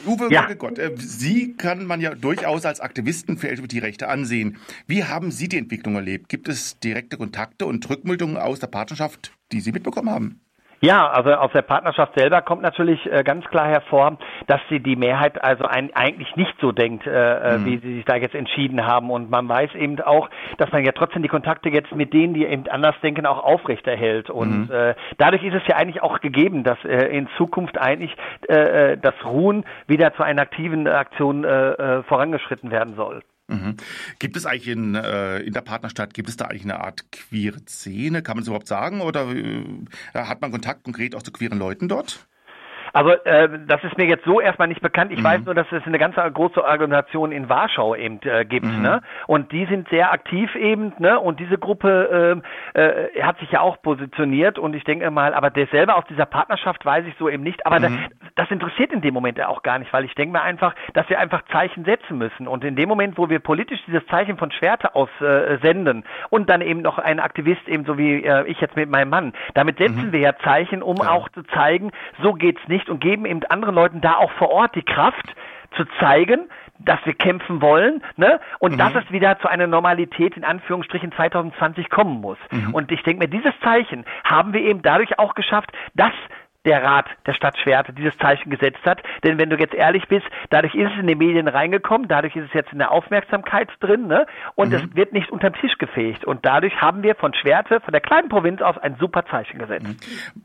[SPEAKER 2] Uwe ja. Gott, äh, Sie kann man ja durchaus als Aktivisten für LGBT-Rechte ansehen. Wie haben Sie die Entwicklung erlebt? Gibt es direkte Kontakte und Rückmeldungen aus der Partnerschaft, die Sie mitbekommen haben?
[SPEAKER 8] Ja, also aus der Partnerschaft selber kommt natürlich äh, ganz klar hervor, dass sie die Mehrheit also ein, eigentlich nicht so denkt, äh, äh, mhm. wie sie sich da jetzt entschieden haben. Und man weiß eben auch, dass man ja trotzdem die Kontakte jetzt mit denen, die eben anders denken, auch aufrechterhält. Und mhm. äh, dadurch ist es ja eigentlich auch gegeben, dass äh, in Zukunft eigentlich äh, äh das Ruhen wieder zu einer aktiven Aktion äh, äh, vorangeschritten werden soll.
[SPEAKER 2] Mhm. Gibt es eigentlich in, äh, in der Partnerstadt, gibt es da eigentlich eine Art queere Szene? Kann man es überhaupt sagen? Oder äh, hat man Kontakt konkret auch zu queeren Leuten dort?
[SPEAKER 8] Also äh, das ist mir jetzt so erstmal nicht bekannt. Ich mhm. weiß nur, dass es eine ganz große Organisation in Warschau eben äh, gibt, mhm. ne? Und die sind sehr aktiv eben, ne? Und diese Gruppe äh, äh, hat sich ja auch positioniert und ich denke mal, aber der selber aus dieser Partnerschaft weiß ich so eben nicht. Aber mhm. das, das interessiert in dem Moment auch gar nicht, weil ich denke mir einfach, dass wir einfach Zeichen setzen müssen. Und in dem Moment, wo wir politisch dieses Zeichen von Schwerte aus äh, senden und dann eben noch ein Aktivist eben so wie äh, ich jetzt mit meinem Mann, damit setzen mhm. wir ja Zeichen, um ja. auch zu zeigen, so geht's nicht und geben eben anderen Leuten da auch vor Ort die Kraft zu zeigen, dass wir kämpfen wollen, ne? Und mhm. dass es wieder zu einer Normalität in Anführungsstrichen 2020 kommen muss. Mhm. Und ich denke mir, dieses Zeichen haben wir eben dadurch auch geschafft, dass der Rat der Stadt Schwerte dieses Zeichen gesetzt hat. Denn wenn du jetzt ehrlich bist, dadurch ist es in die Medien reingekommen, dadurch ist es jetzt in der Aufmerksamkeit drin, ne? Und mhm. es wird nicht unterm Tisch gefegt. Und dadurch haben wir von Schwerte, von der kleinen Provinz aus, ein super Zeichen gesetzt.
[SPEAKER 2] Mhm.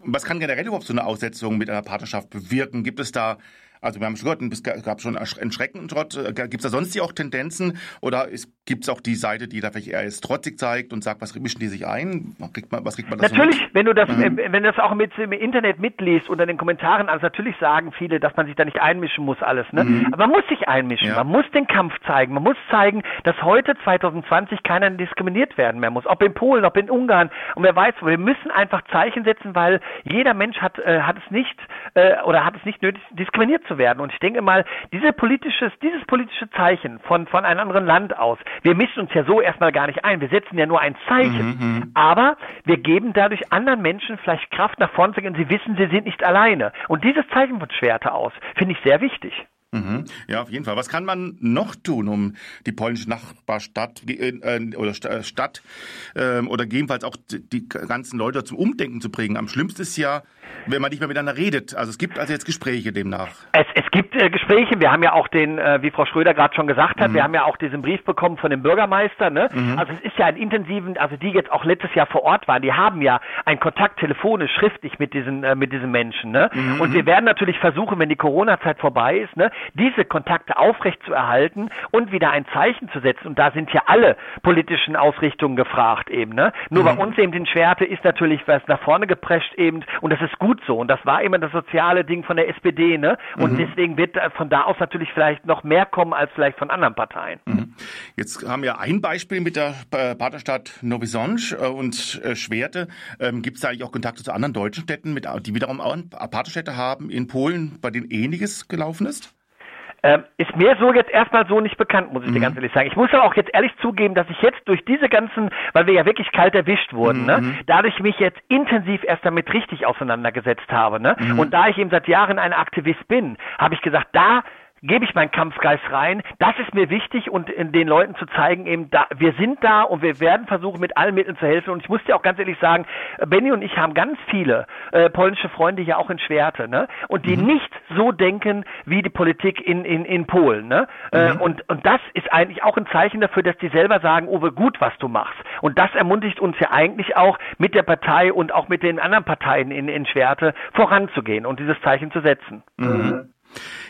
[SPEAKER 2] Was kann generell überhaupt so eine Aussetzung mit einer Partnerschaft bewirken? Gibt es da also wir haben schon gehört, es gab schon einen Schreckentrott. Äh, gibt es da sonst auch Tendenzen oder gibt es auch die Seite, die da vielleicht eher jetzt trotzig zeigt und sagt, was mischen die sich ein? Was kriegt man, was kriegt man
[SPEAKER 8] das Natürlich, so wenn du das, mhm. wenn du das auch mit im Internet mitliest unter den Kommentaren, also natürlich sagen viele, dass man sich da nicht einmischen muss alles. Ne? Mhm. Aber man muss sich einmischen, ja. man muss den Kampf zeigen, man muss zeigen, dass heute 2020 keiner diskriminiert werden mehr muss, ob in Polen, ob in Ungarn und wer weiß, wir müssen einfach Zeichen setzen, weil jeder Mensch hat, äh, hat es nicht äh, oder hat es nicht nötig, diskriminiert zu zu werden. Und ich denke mal, diese politisches, dieses politische Zeichen von, von einem anderen Land aus, wir mischen uns ja so erstmal gar nicht ein, wir setzen ja nur ein Zeichen, mhm. mhm. aber wir geben dadurch anderen Menschen vielleicht Kraft nach vorne zu gehen, sie wissen, sie sind nicht alleine. Und dieses Zeichen von Schwerte aus finde ich sehr wichtig.
[SPEAKER 2] Mhm. Ja, auf jeden Fall. Was kann man noch tun, um die polnische Nachbarstadt äh, äh oder äh, Stadt äh, oder gegebenenfalls auch die ganzen Leute zum Umdenken zu bringen? Am schlimmsten ist ja, wenn man nicht mehr miteinander redet. Also es gibt also jetzt Gespräche demnach.
[SPEAKER 8] Es, es gibt äh, Gespräche. Wir haben ja auch den, äh, wie Frau Schröder gerade schon gesagt hat, mhm. wir haben ja auch diesen Brief bekommen von dem Bürgermeister. Ne? Mhm. Also es ist ja ein intensiven, also die jetzt auch letztes Jahr vor Ort waren, die haben ja einen Kontakt telefonisch, schriftlich mit diesen, äh, mit diesen Menschen. Ne? Mhm. Und wir werden natürlich versuchen, wenn die Corona-Zeit vorbei ist, ne, diese Kontakte aufrechtzuerhalten und wieder ein Zeichen zu setzen. Und da sind ja alle politischen Ausrichtungen gefragt eben. Ne? Nur mhm. bei uns eben in Schwerte ist natürlich was nach vorne geprescht eben und das ist gut so. Und das war immer das soziale Ding von der SPD. Ne? Und mhm. deswegen wird von da aus natürlich vielleicht noch mehr kommen als vielleicht von anderen Parteien. Mhm.
[SPEAKER 2] Jetzt haben wir ein Beispiel mit der Partnerstadt Novi Sonj äh, und äh, Schwerte. Ähm, Gibt es da eigentlich auch Kontakte zu anderen deutschen Städten, mit, die wiederum auch Partnerstädte haben in Polen, bei denen ähnliches gelaufen ist?
[SPEAKER 8] Ähm, ist mir so jetzt erstmal so nicht bekannt, muss ich mhm. dir ganz ehrlich sagen. Ich muss aber auch jetzt ehrlich zugeben, dass ich jetzt durch diese ganzen, weil wir ja wirklich kalt erwischt wurden, ne, mhm. ne, dadurch mich jetzt intensiv erst damit richtig auseinandergesetzt habe. Ne? Mhm. Und da ich eben seit Jahren ein Aktivist bin, habe ich gesagt, da gebe ich meinen Kampfgeist rein. Das ist mir wichtig und den Leuten zu zeigen, eben da, wir sind da und wir werden versuchen, mit allen Mitteln zu helfen. Und ich muss dir auch ganz ehrlich sagen, Benny und ich haben ganz viele äh, polnische Freunde hier auch in Schwerte, ne? Und die mhm. nicht so denken wie die Politik in, in, in Polen, ne? Äh, mhm. Äh, und, und das ist eigentlich auch ein Zeichen dafür, dass die selber sagen, Uwe, gut, was du machst. Und das ermutigt uns ja eigentlich auch mit der Partei und auch mit den anderen Parteien in, in Schwerte voranzugehen und dieses Zeichen zu setzen.
[SPEAKER 2] Mhm.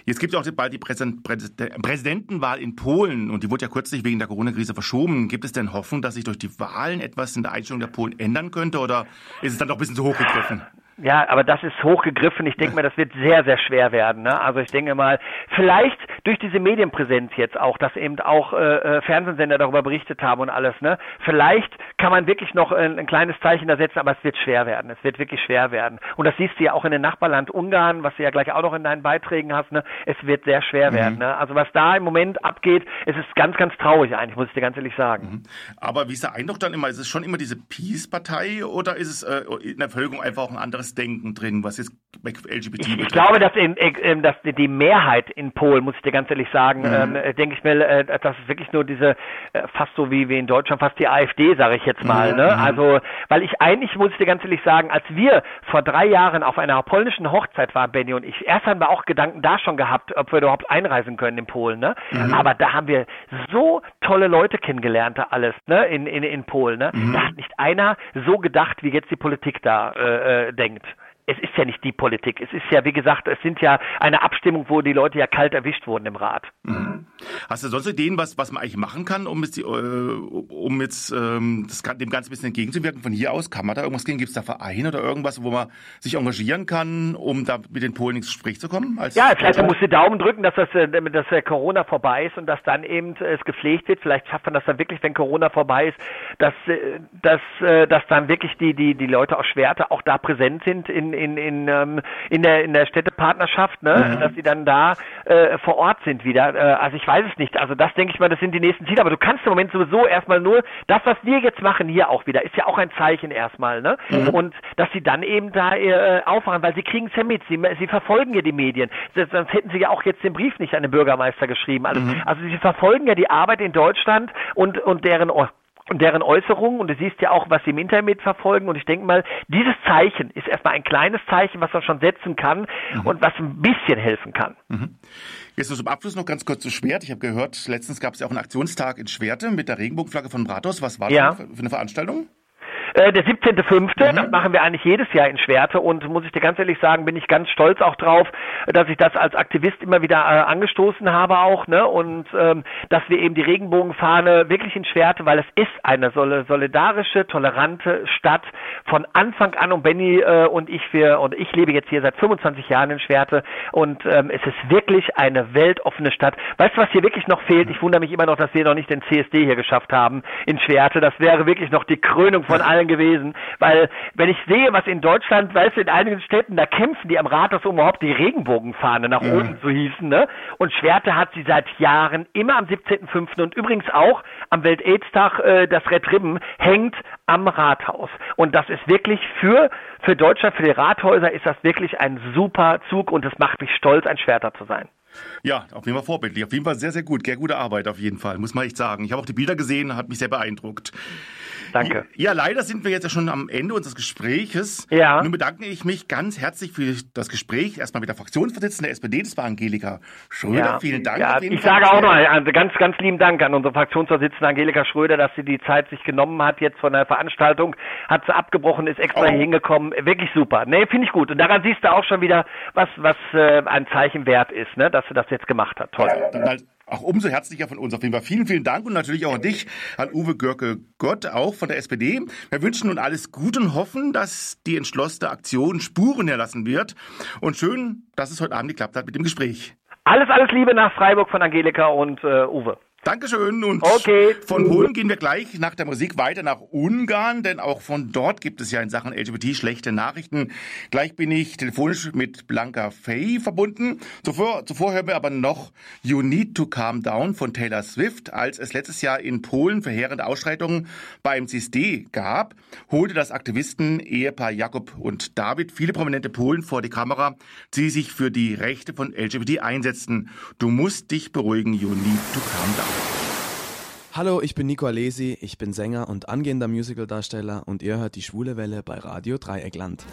[SPEAKER 2] Jetzt gibt es auch bald die Präsidentenwahl in Polen und die wurde ja kürzlich wegen der Corona-Krise verschoben. Gibt es denn Hoffnung, dass sich durch die Wahlen etwas in der Einstellung der Polen ändern könnte oder ist es dann doch ein bisschen zu hoch gegriffen?
[SPEAKER 8] Ja, aber das ist hochgegriffen. Ich denke mal, das wird sehr, sehr schwer werden. Ne? Also ich denke mal, vielleicht durch diese Medienpräsenz jetzt auch, dass eben auch äh, äh, Fernsehsender darüber berichtet haben und alles. Ne? Vielleicht kann man wirklich noch ein, ein kleines Zeichen da setzen, aber es wird schwer werden. Es wird wirklich schwer werden. Und das siehst du ja auch in dem Nachbarland Ungarn, was du ja gleich auch noch in deinen Beiträgen hast. Ne? Es wird sehr schwer mhm. werden. Ne? Also was da im Moment abgeht, es ist ganz, ganz traurig eigentlich, muss ich dir ganz ehrlich sagen. Mhm.
[SPEAKER 2] Aber wie ist der Eindruck dann immer? Ist es schon immer diese Peace-Partei oder ist es äh, in der Bevölkerung einfach auch ein anderes Denken drin, was jetzt LGBT
[SPEAKER 8] Ich, ich glaube, dass, in, äh, dass die Mehrheit in Polen, muss ich dir ganz ehrlich sagen, mhm. ähm, denke ich mir, äh, dass es wirklich nur diese, äh, fast so wie, wie in Deutschland, fast die AfD, sage ich jetzt mal. Mhm. Ne? Mhm. Also, weil ich eigentlich, muss ich dir ganz ehrlich sagen, als wir vor drei Jahren auf einer polnischen Hochzeit waren, Benny und ich, erst haben wir auch Gedanken da schon gehabt, ob wir überhaupt einreisen können in Polen. Ne? Mhm. Aber da haben wir so tolle Leute kennengelernt, da alles, ne? in, in, in Polen. Ne? Mhm. Da hat nicht einer so gedacht, wie jetzt die Politik da äh, äh, denkt es ist ja nicht die Politik. Es ist ja, wie gesagt, es sind ja eine Abstimmung, wo die Leute ja kalt erwischt wurden im Rat. Mhm.
[SPEAKER 2] Hast du sonst Ideen, was, was man eigentlich machen kann, um jetzt, die, äh, um jetzt ähm, das, dem Ganzen ein bisschen entgegenzuwirken? Von hier aus kann man da irgendwas gehen? Gibt es da Vereine oder irgendwas, wo man sich engagieren kann, um da mit den Polen ins Gespräch zu kommen?
[SPEAKER 8] ja, vielleicht muss die Daumen drücken, dass das, äh, dass äh, Corona vorbei ist und dass dann eben äh, es gepflegt wird. Vielleicht schafft man das dann wirklich, wenn Corona vorbei ist, dass, dass, dass dann wirklich die, die, die Leute aus Schwerte auch da präsent sind in, in, in, ähm, in, der, in der Städtepartnerschaft, ne? Mhm. dass sie dann da äh, vor Ort sind wieder. Äh, also ich weiß es nicht. Also das denke ich mal, das sind die nächsten Ziele. Aber du kannst im Moment sowieso erstmal nur das, was wir jetzt machen hier auch wieder, ist ja auch ein Zeichen erstmal. Ne? Mhm. Und dass sie dann eben da äh, aufwachen, weil sie kriegen es ja mit. Sie, sie verfolgen ja die Medien. Sonst hätten sie ja auch jetzt den Brief nicht an den Bürgermeister geschrieben. Also, mhm. also sie verfolgen ja die Arbeit in Deutschland und, und deren und deren Äußerungen und du siehst ja auch, was sie im Internet verfolgen und ich denke mal, dieses Zeichen ist erstmal ein kleines Zeichen, was man schon setzen kann mhm. und was ein bisschen helfen kann. Mhm.
[SPEAKER 2] Jetzt zum Abschluss noch ganz kurz zu Schwert. Ich habe gehört, letztens gab es ja auch einen Aktionstag in Schwerte mit der Regenbogenflagge von Rathaus. Was war ja. das für eine Veranstaltung?
[SPEAKER 8] Äh, der 17.5., mhm. das machen wir eigentlich jedes Jahr in Schwerte und muss ich dir ganz ehrlich sagen, bin ich ganz stolz auch drauf, dass ich das als Aktivist immer wieder äh, angestoßen habe auch, ne? Und ähm, dass wir eben die Regenbogenfahne wirklich in Schwerte, weil es ist eine solidarische, tolerante Stadt von Anfang an und Benny äh, und ich wir und ich lebe jetzt hier seit 25 Jahren in Schwerte und ähm, es ist wirklich eine weltoffene Stadt. Weißt du, was hier wirklich noch fehlt? Ich wundere mich immer noch, dass wir noch nicht den CSD hier geschafft haben in Schwerte. Das wäre wirklich noch die Krönung von allen gewesen, weil wenn ich sehe, was in Deutschland, weißt du, in einigen Städten, da kämpfen die am Rathaus, um überhaupt die Regenbogenfahne nach ja. oben zu hießen, ne? Und Schwerte hat sie seit Jahren immer am 17.05. und übrigens auch am Welt-Aids-Tag, äh, das Red Ribbon hängt am Rathaus. Und das ist wirklich für, für Deutschland, für die Rathäuser ist das wirklich ein super Zug und es macht mich stolz, ein Schwerter zu sein.
[SPEAKER 2] Ja, auf jeden Fall vorbildlich. Auf jeden Fall sehr, sehr gut. Sehr gute Arbeit auf jeden Fall, muss man echt sagen. Ich habe auch die Bilder gesehen, hat mich sehr beeindruckt.
[SPEAKER 8] Danke.
[SPEAKER 2] Ja, leider sind wir jetzt ja schon am Ende unseres Gespräches.
[SPEAKER 8] Ja.
[SPEAKER 2] Nun bedanke ich mich ganz herzlich für das Gespräch. Erstmal mit der Fraktionsvorsitzenden der SPD, das war Angelika Schröder. Ja. Vielen Dank.
[SPEAKER 8] Ja, ich Fall. sage auch mal also ganz, ganz lieben Dank an unsere Fraktionsvorsitzende Angelika Schröder, dass sie die Zeit sich genommen hat jetzt von der Veranstaltung, hat sie abgebrochen, ist extra oh. hier hingekommen. Wirklich super. Nee, finde ich gut. Und daran siehst du auch schon wieder, was, was äh, ein Zeichen wert ist, ne? dass sie das jetzt gemacht hat. Toll.
[SPEAKER 2] Ja, auch umso herzlicher von uns auf jeden Fall. Vielen, vielen Dank und natürlich auch an dich, an Uwe Görke Gott, auch von der SPD. Wir wünschen nun alles Gute und hoffen, dass die entschlossene Aktion Spuren erlassen wird. Und schön, dass es heute Abend geklappt hat mit dem Gespräch.
[SPEAKER 8] Alles, alles Liebe nach Freiburg von Angelika und äh, Uwe.
[SPEAKER 2] Dankeschön und
[SPEAKER 8] okay.
[SPEAKER 2] von Polen gehen wir gleich nach der Musik weiter nach Ungarn, denn auch von dort gibt es ja in Sachen LGBT schlechte Nachrichten. Gleich bin ich telefonisch mit Blanca Fay verbunden. Zuvor, zuvor hören wir aber noch You Need to Calm Down von Taylor Swift. Als es letztes Jahr in Polen verheerende Ausschreitungen beim CSD gab, holte das Aktivisten-Ehepaar Jakob und David viele prominente Polen vor die Kamera, die sich für die Rechte von LGBT einsetzten. Du musst dich beruhigen, You Need to Calm Down.
[SPEAKER 10] Hallo, ich bin Nico Alesi, ich bin Sänger und angehender Musicaldarsteller und ihr hört die Schwule Welle bei Radio Dreieckland.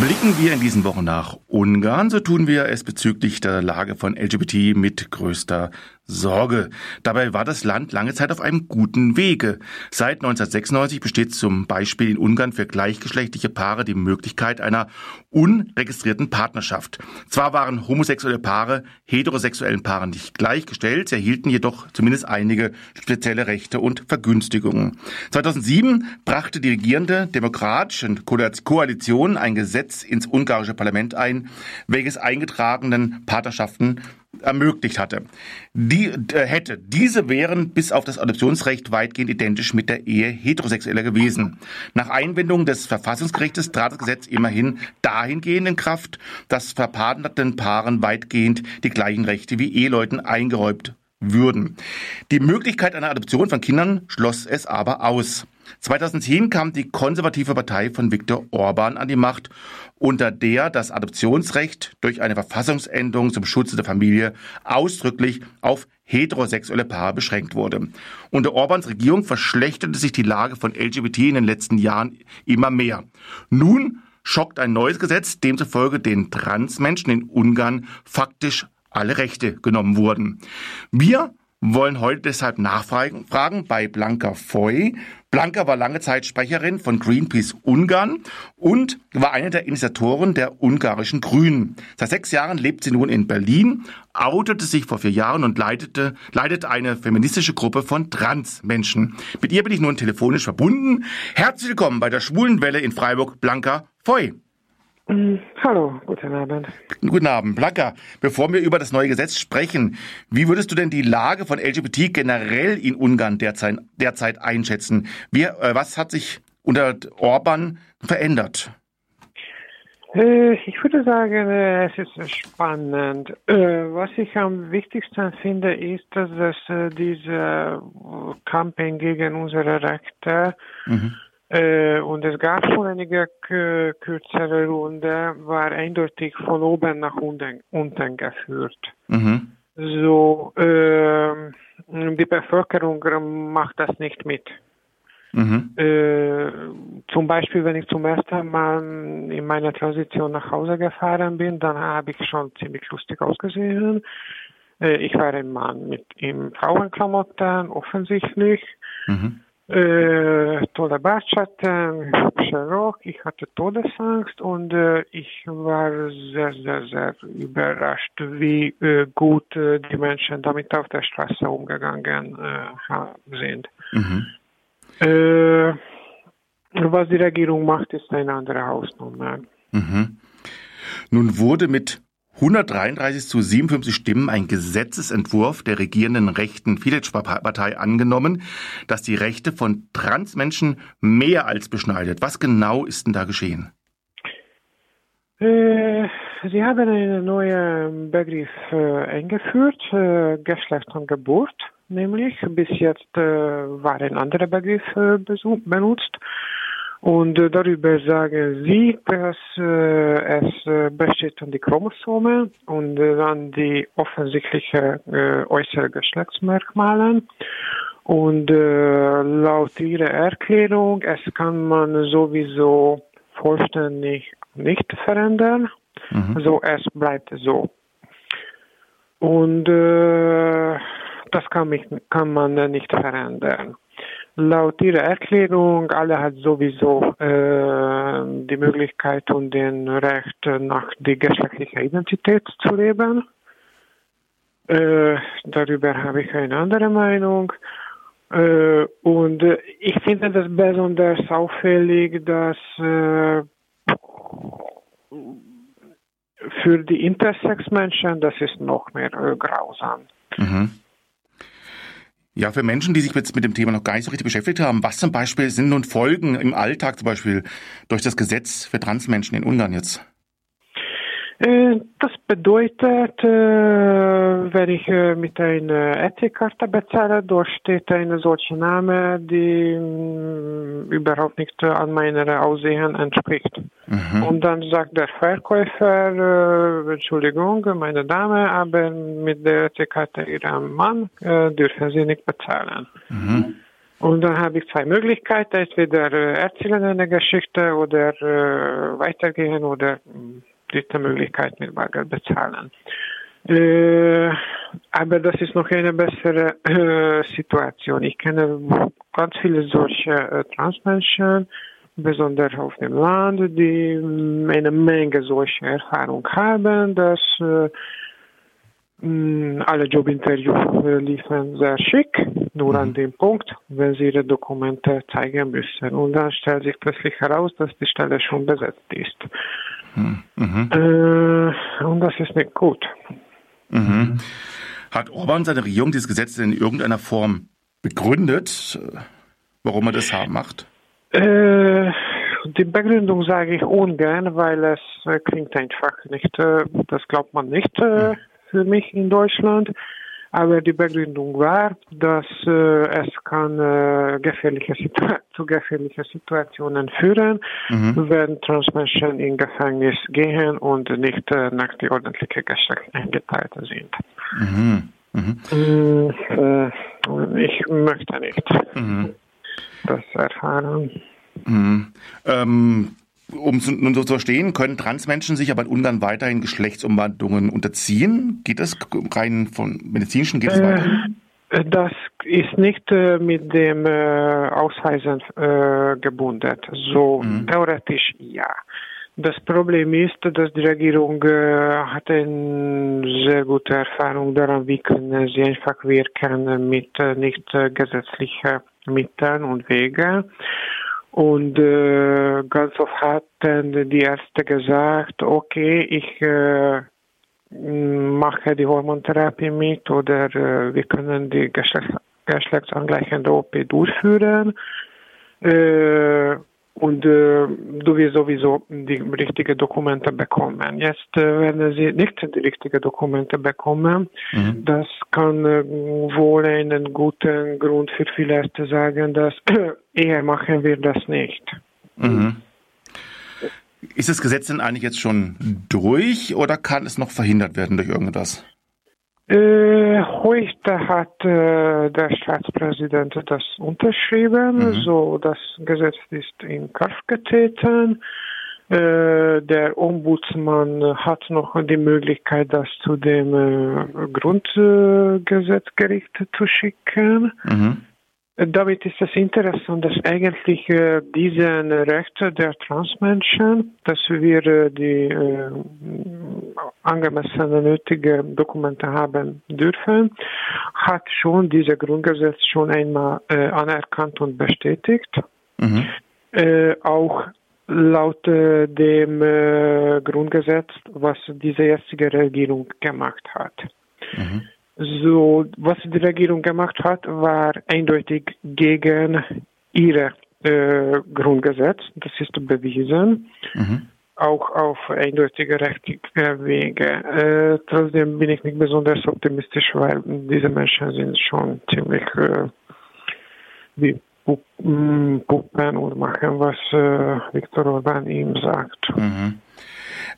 [SPEAKER 2] Blicken wir in diesen Wochen nach Ungarn, so tun wir es bezüglich der Lage von LGBT mit größter Sorge. Dabei war das Land lange Zeit auf einem guten Wege. Seit 1996 besteht zum Beispiel in Ungarn für gleichgeschlechtliche Paare die Möglichkeit einer unregistrierten Partnerschaft. Zwar waren homosexuelle Paare heterosexuellen Paaren nicht gleichgestellt, sie erhielten jedoch zumindest einige spezielle Rechte und Vergünstigungen. 2007 brachte die regierende demokratische Koalition ein Gesetz ins ungarische Parlament ein, welches eingetragenen Partnerschaften ermöglicht hatte. Die äh, hätte. Diese wären bis auf das Adoptionsrecht weitgehend identisch mit der Ehe heterosexueller gewesen. Nach Einwendung des Verfassungsgerichtes trat das Gesetz immerhin dahingehend in Kraft, dass verpartnerten Paaren weitgehend die gleichen Rechte wie Eheleuten eingeräumt würden. Die Möglichkeit einer Adoption von Kindern schloss es aber aus. 2010 kam die konservative Partei von Viktor Orban an die Macht, unter der das Adoptionsrecht durch eine Verfassungsänderung zum Schutze der Familie ausdrücklich auf heterosexuelle Paare beschränkt wurde. Unter Orbans Regierung verschlechterte sich die Lage von LGBT in den letzten Jahren immer mehr. Nun schockt ein neues Gesetz, demzufolge den Transmenschen in Ungarn faktisch alle Rechte genommen wurden. Wir wollen heute deshalb nachfragen bei Blanka Foy. Blanka war lange Zeit Sprecherin von Greenpeace Ungarn und war eine der Initiatoren der ungarischen Grünen. Seit sechs Jahren lebt sie nun in Berlin, outete sich vor vier Jahren und leitete, leitet eine feministische Gruppe von Transmenschen. Mit ihr bin ich nun telefonisch verbunden. Herzlich willkommen bei der Schwulen Welle in Freiburg, Blanka Foy.
[SPEAKER 11] Mm, hallo, guten Abend.
[SPEAKER 2] Guten Abend, Blanka. Bevor wir über das neue Gesetz sprechen, wie würdest du denn die Lage von LGBT generell in Ungarn derzeit, derzeit einschätzen? Wie, äh, was hat sich unter Orban verändert?
[SPEAKER 11] Äh, ich würde sagen, äh, es ist spannend. Äh, was ich am wichtigsten finde, ist, dass es diese Kampagne gegen unsere Rechte mhm und es gab schon einige kürzere Runde, war eindeutig von oben nach unten, unten geführt. Mhm. So, äh, die Bevölkerung macht das nicht mit. Mhm. Äh, zum Beispiel, wenn ich zum ersten Mal in meiner Transition nach Hause gefahren bin, dann habe ich schon ziemlich lustig ausgesehen. Äh, ich war ein Mann mit in Frauenklamotten, offensichtlich. Mhm. Äh, tolle Bartschatten, hübscher Rock. Ich hatte Todesangst und äh, ich war sehr, sehr, sehr überrascht, wie äh, gut äh, die Menschen damit auf der Straße umgegangen sind. Mhm. Was die Regierung macht, ist eine andere Hausnummer.
[SPEAKER 2] Mhm. Nun wurde mit 133 zu 57 Stimmen ein Gesetzesentwurf der regierenden rechten Fidesz-Partei angenommen, das die Rechte von Transmenschen mehr als beschneidet. Was genau ist denn da geschehen?
[SPEAKER 11] Äh, Sie haben einen neuen Begriff äh, eingeführt, äh, Geschlecht und Geburt, nämlich bis jetzt äh, war ein anderer Begriff äh, benutzt. Und äh, darüber sagen sie, dass äh, es äh, besteht an die Chromosome und äh, an die offensichtlichen äh, äußeren Geschlechtsmerkmalen. Und äh, laut ihrer Erklärung, es kann man sowieso vollständig nicht verändern. Mhm. Also es bleibt so. Und äh, das kann, mich, kann man nicht verändern. Laut ihrer Erklärung, alle hat sowieso äh, die Möglichkeit und den Recht, nach der geschlechtlichen Identität zu leben. Äh, darüber habe ich eine andere Meinung. Äh, und ich finde das besonders auffällig, dass äh, für die Intersex-Menschen das ist noch mehr äh, grausam. Mhm.
[SPEAKER 2] Ja, für Menschen, die sich jetzt mit dem Thema noch gar nicht so richtig beschäftigt haben, was zum Beispiel sind nun Folgen im Alltag zum Beispiel durch das Gesetz für Transmenschen in Ungarn jetzt?
[SPEAKER 11] Äh, das bedeutet, äh, wenn ich äh, mit einer Ethikkarte bezahle, dort steht ein solcher Name, die mm, überhaupt nicht an meiner Aussehen entspricht. Mhm. Und dann sagt der Verkäufer, Entschuldigung, meine Dame, aber mit der Ethikkarte Ihrem Mann dürfen Sie nicht bezahlen. Mhm. Und dann habe ich zwei Möglichkeiten, entweder erzählen eine Geschichte oder weitergehen oder mm, dritte Möglichkeit mit Bargeld bezahlen. Äh, aber das ist noch eine bessere äh, Situation. Ich kenne ganz viele solche äh, Transmenschen, besonders auf dem Land, die eine Menge solcher Erfahrung haben, dass äh, alle Jobinterviews äh, liefen sehr schick, nur an mhm. dem Punkt, wenn sie ihre Dokumente zeigen müssen. Und dann stellt sich plötzlich heraus, dass die Stelle schon besetzt ist. Mhm. Äh, und das ist nicht gut.
[SPEAKER 2] Mhm. Hat Orban seine Regierung dieses Gesetz in irgendeiner Form begründet, warum er das macht?
[SPEAKER 11] Äh, die Begründung sage ich ungern, weil es äh, klingt einfach nicht, äh, das glaubt man nicht äh, für mich in Deutschland. Aber die Begründung war, dass äh, es kann äh, gefährliche zu gefährlichen Situationen führen, mhm. wenn Transmenschen in Gefängnis gehen und nicht äh, nach die ordentliche Geschlecht eingeteilt sind. Mhm. Mhm. Äh, ich möchte nicht mhm. das erfahren.
[SPEAKER 2] Mhm. Ähm, um es nun so zu verstehen, können Transmenschen sich aber in Ungarn weiterhin Geschlechtsumwandlungen unterziehen? Geht das rein von medizinischen, geht es äh, weiter?
[SPEAKER 11] Das ist nicht äh, mit dem äh, Ausweisen äh, gebunden. So mhm. theoretisch ja. Das Problem ist, dass die Regierung äh, hat eine sehr gute Erfahrung daran, wie können sie einfach wirken mit äh, nicht äh, gesetzlichen Mitteln und Wegen. Und äh, ganz oft hatten die Ärzte gesagt, okay, ich äh, mache die Hormontherapie mit oder äh, wir können die Geschlechts geschlechtsangleichende OP durchführen. Äh, und äh, du wirst sowieso die richtigen Dokumente bekommen. Jetzt, äh, wenn sie nicht die richtigen Dokumente bekommen, mhm. das kann äh, wohl einen guten Grund für viele Ärzte sagen, dass eher machen wir das nicht. Mhm.
[SPEAKER 2] Ist das Gesetz denn eigentlich jetzt schon durch oder kann es noch verhindert werden durch irgendetwas?
[SPEAKER 11] Äh, heute hat äh, der Staatspräsident das unterschrieben, mhm. so das Gesetz ist in Kraft getreten. Äh, der Ombudsmann hat noch die Möglichkeit, das zu dem äh, Grundgesetzgericht zu schicken. Mhm. Damit ist es interessant, dass eigentlich äh, diese Rechte der Transmenschen, dass wir äh, die äh, angemessene nötige Dokumente haben dürfen, hat schon dieser Grundgesetz schon einmal äh, anerkannt und bestätigt. Mhm. Auch laut dem Grundgesetz, was diese jetzige Regierung gemacht hat. Mhm. So, was die Regierung gemacht hat, war eindeutig gegen ihre äh, Grundgesetz. Das ist bewiesen. Mhm. Auch auf eindeutige rechtliche Wege. Äh, trotzdem bin ich nicht besonders optimistisch, weil diese Menschen sind schon ziemlich äh, wie mm, Puppen und machen, was äh, Viktor Orban ihm sagt.
[SPEAKER 2] Mhm.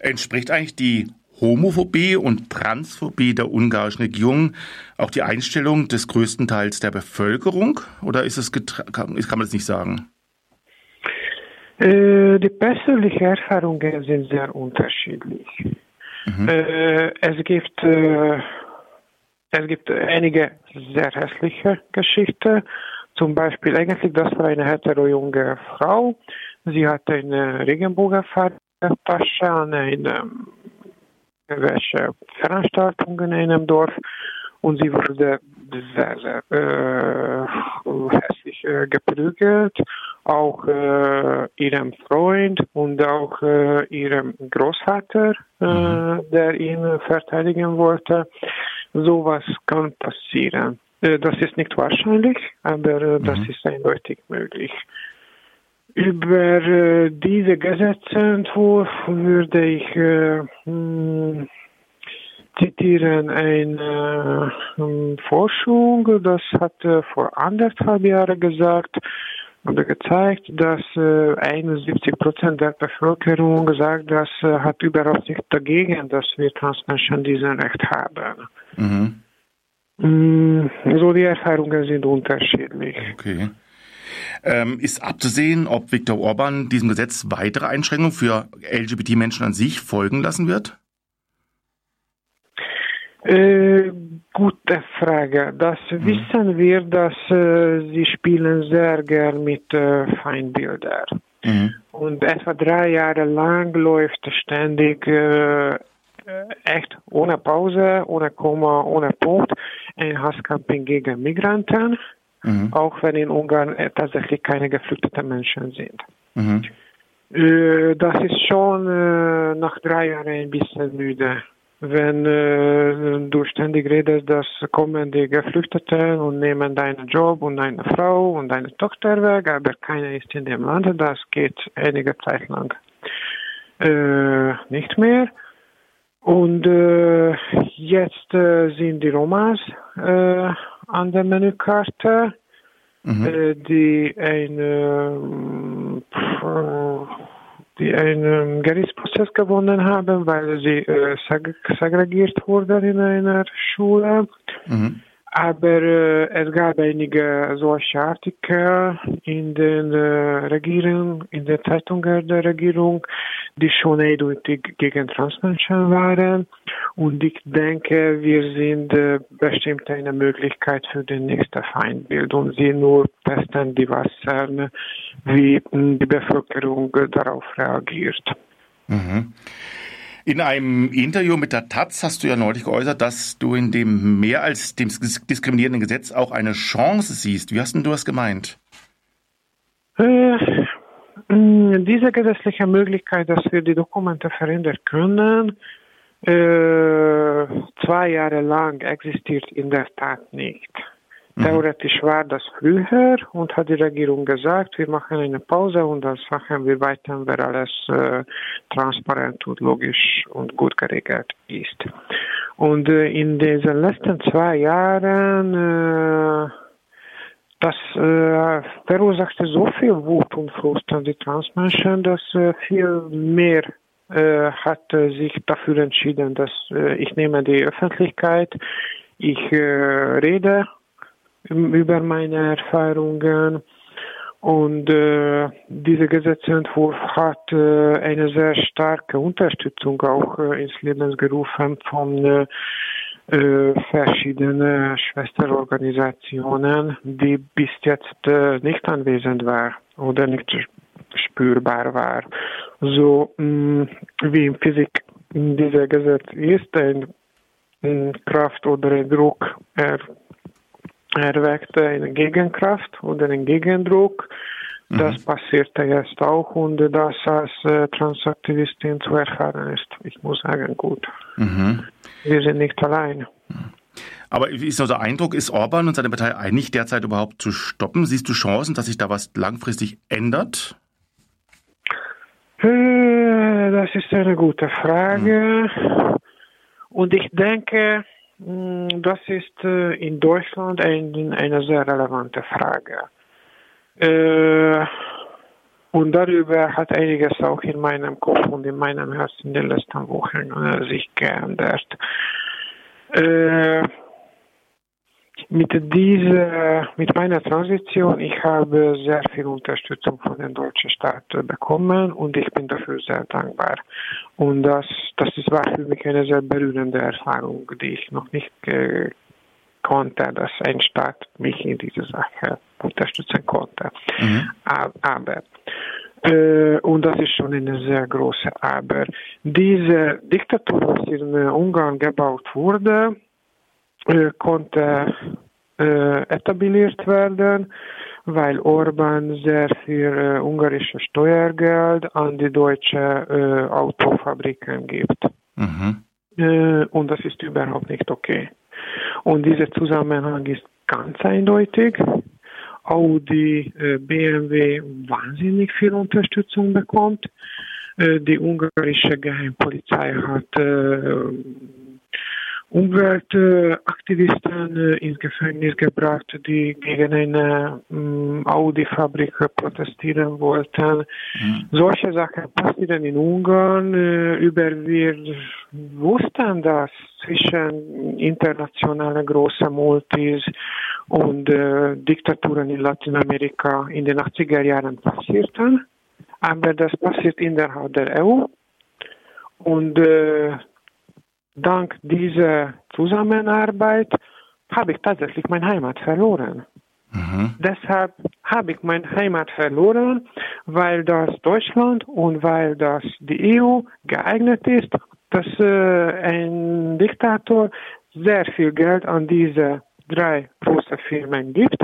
[SPEAKER 2] Entspricht eigentlich die Homophobie und Transphobie der ungarischen Regierung auch die Einstellung des größten Teils der Bevölkerung? Oder ist es kann, man das nicht sagen?
[SPEAKER 11] Äh, die persönlichen Erfahrungen sind sehr unterschiedlich. Mhm. Äh, es gibt äh, es gibt einige sehr hässliche Geschichten. Zum Beispiel eigentlich, das war eine hetero junge Frau. Sie hatte eine Regenbogenfarbtasche an einem welche Veranstaltungen in einem Dorf und sie wurde sehr, sehr äh, hässlich äh, geprügelt. Auch äh, ihrem Freund und auch äh, ihrem Großvater, äh, mhm. der ihn verteidigen wollte. Sowas kann passieren. Äh, das ist nicht wahrscheinlich, aber äh, das mhm. ist eindeutig möglich. Über äh, diese Gesetzentwurf würde ich äh, hm, zitieren eine äh, Forschung, das hat äh, vor anderthalb Jahren gesagt oder gezeigt, dass äh, 71 Prozent der Bevölkerung sagt, dass äh, hat überhaupt nicht dagegen, dass wir Transmenschen diesen Recht haben. Mhm. Mm, so die Erfahrungen sind unterschiedlich.
[SPEAKER 2] Okay. Ähm, ist abzusehen, ob Viktor Orban diesem Gesetz weitere Einschränkungen für LGBT-Menschen an sich folgen lassen wird?
[SPEAKER 11] Äh, gute Frage. Das mhm. wissen wir, dass äh, sie spielen sehr gern mit äh, Feindbildern. Mhm. Und etwa drei Jahre lang läuft ständig äh, echt ohne Pause, ohne Komma, ohne Punkt ein Hasskamping gegen Migranten mhm. auch wenn in Ungarn äh, tatsächlich keine geflüchteten Menschen sind. Mhm. Äh, das ist schon äh, nach drei Jahren ein bisschen müde. Wenn äh, du ständig redest, dass kommen die Geflüchteten und nehmen deinen Job und deine Frau und deine Tochter weg, aber keiner ist in dem Land, das geht einige Zeit lang äh, nicht mehr. Und äh, jetzt sind die Romas an der Menükarte, mhm. äh, die eine die einen Gerichtsprozess gewonnen haben, weil sie äh, seg segregiert wurden in einer Schule. Mhm. Aber äh, es gab einige solche Artikel in den äh, Regierungen, in den Zeitungen der Regierung, die schon eindeutig gegen Transmenschen waren. Und ich denke, wir sind äh, bestimmt eine Möglichkeit für die nächste Feindbild und sie nur testen die Wasser, wie die Bevölkerung darauf reagiert.
[SPEAKER 2] Mhm. In einem Interview mit der Taz hast du ja neulich geäußert, dass du in dem mehr als dem diskriminierenden Gesetz auch eine Chance siehst. Wie hast denn du das gemeint?
[SPEAKER 11] Äh, diese gesetzliche Möglichkeit, dass wir die Dokumente verändern können, äh, zwei Jahre lang existiert in der Tat nicht. Mhm. Theoretisch war das früher und hat die Regierung gesagt, wir machen eine Pause und dann machen wir weiter, wenn alles äh, transparent und logisch und gut geregelt ist. Und äh, in diesen letzten zwei Jahren äh, das äh, verursachte so viel Wut und Frust an die Transmenschen, dass äh, viel mehr äh, hat sich dafür entschieden, dass ich nehme die Öffentlichkeit, ich rede über meine Erfahrungen. Und äh, dieser Gesetzentwurf hat äh, eine sehr starke Unterstützung auch äh, ins Leben gerufen von äh, äh, verschiedenen Schwesterorganisationen, die bis jetzt äh, nicht anwesend war oder nicht spürbar war. So mh, wie in Physik dieser Gesetz ist, ein, ein Kraft oder ein Druck, er erweckte eine Gegenkraft oder einen Gegendruck. Mhm. Das passierte jetzt auch und das als äh, Transaktivistin zu erfahren ist, ich muss sagen, gut. Mhm. Wir sind nicht allein.
[SPEAKER 2] Aber wie ist also der Eindruck, ist Orban und seine Partei einig, derzeit überhaupt zu stoppen? Siehst du Chancen, dass sich da was langfristig ändert?
[SPEAKER 11] Äh, das ist eine gute Frage. Mhm. Und ich denke, das ist äh, in Deutschland eine sehr relevante Frage. Äh, und darüber hat einiges auch in meinem Kopf und in meinem Herzen in den letzten Wochen äh, sich geändert mit dieser, mit meiner Transition, ich habe sehr viel Unterstützung von dem deutschen Staat bekommen und ich bin dafür sehr dankbar. Und das, das war für mich eine sehr berührende Erfahrung, die ich noch nicht äh, konnte, dass ein Staat mich in dieser Sache unterstützen konnte. Mhm. Aber äh, und das ist schon eine sehr große Aber. Diese Diktatur, was in Ungarn gebaut wurde, konnte etabliert werden, weil Orban sehr viel äh, ungarische Steuergeld an die deutsche äh, Autofabriken gibt. Mhm. Äh, und das ist überhaupt nicht okay. Und dieser Zusammenhang ist ganz eindeutig. Audi, BMW wahnsinnig viel Unterstützung bekommt. Die ungarische Geheimpolizei hat Umweltaktivisten äh, ins Gefängnis gebracht, die gegen eine ähm, Audi-Fabrik protestieren wollten. Mhm. Solche Sachen passieren in Ungarn. Äh, über wir wussten, dass zwischen internationalen großen Multis und äh, Diktaturen in Lateinamerika in den 80er Jahren passierten. Aber das passiert innerhalb der EU. Und äh, dank dieser Zusammenarbeit habe ich tatsächlich meine Heimat verloren. Mhm. Deshalb habe ich meine Heimat verloren, weil das Deutschland und weil das die EU geeignet ist, dass äh, ein Diktator sehr viel Geld an diese drei großen Firmen gibt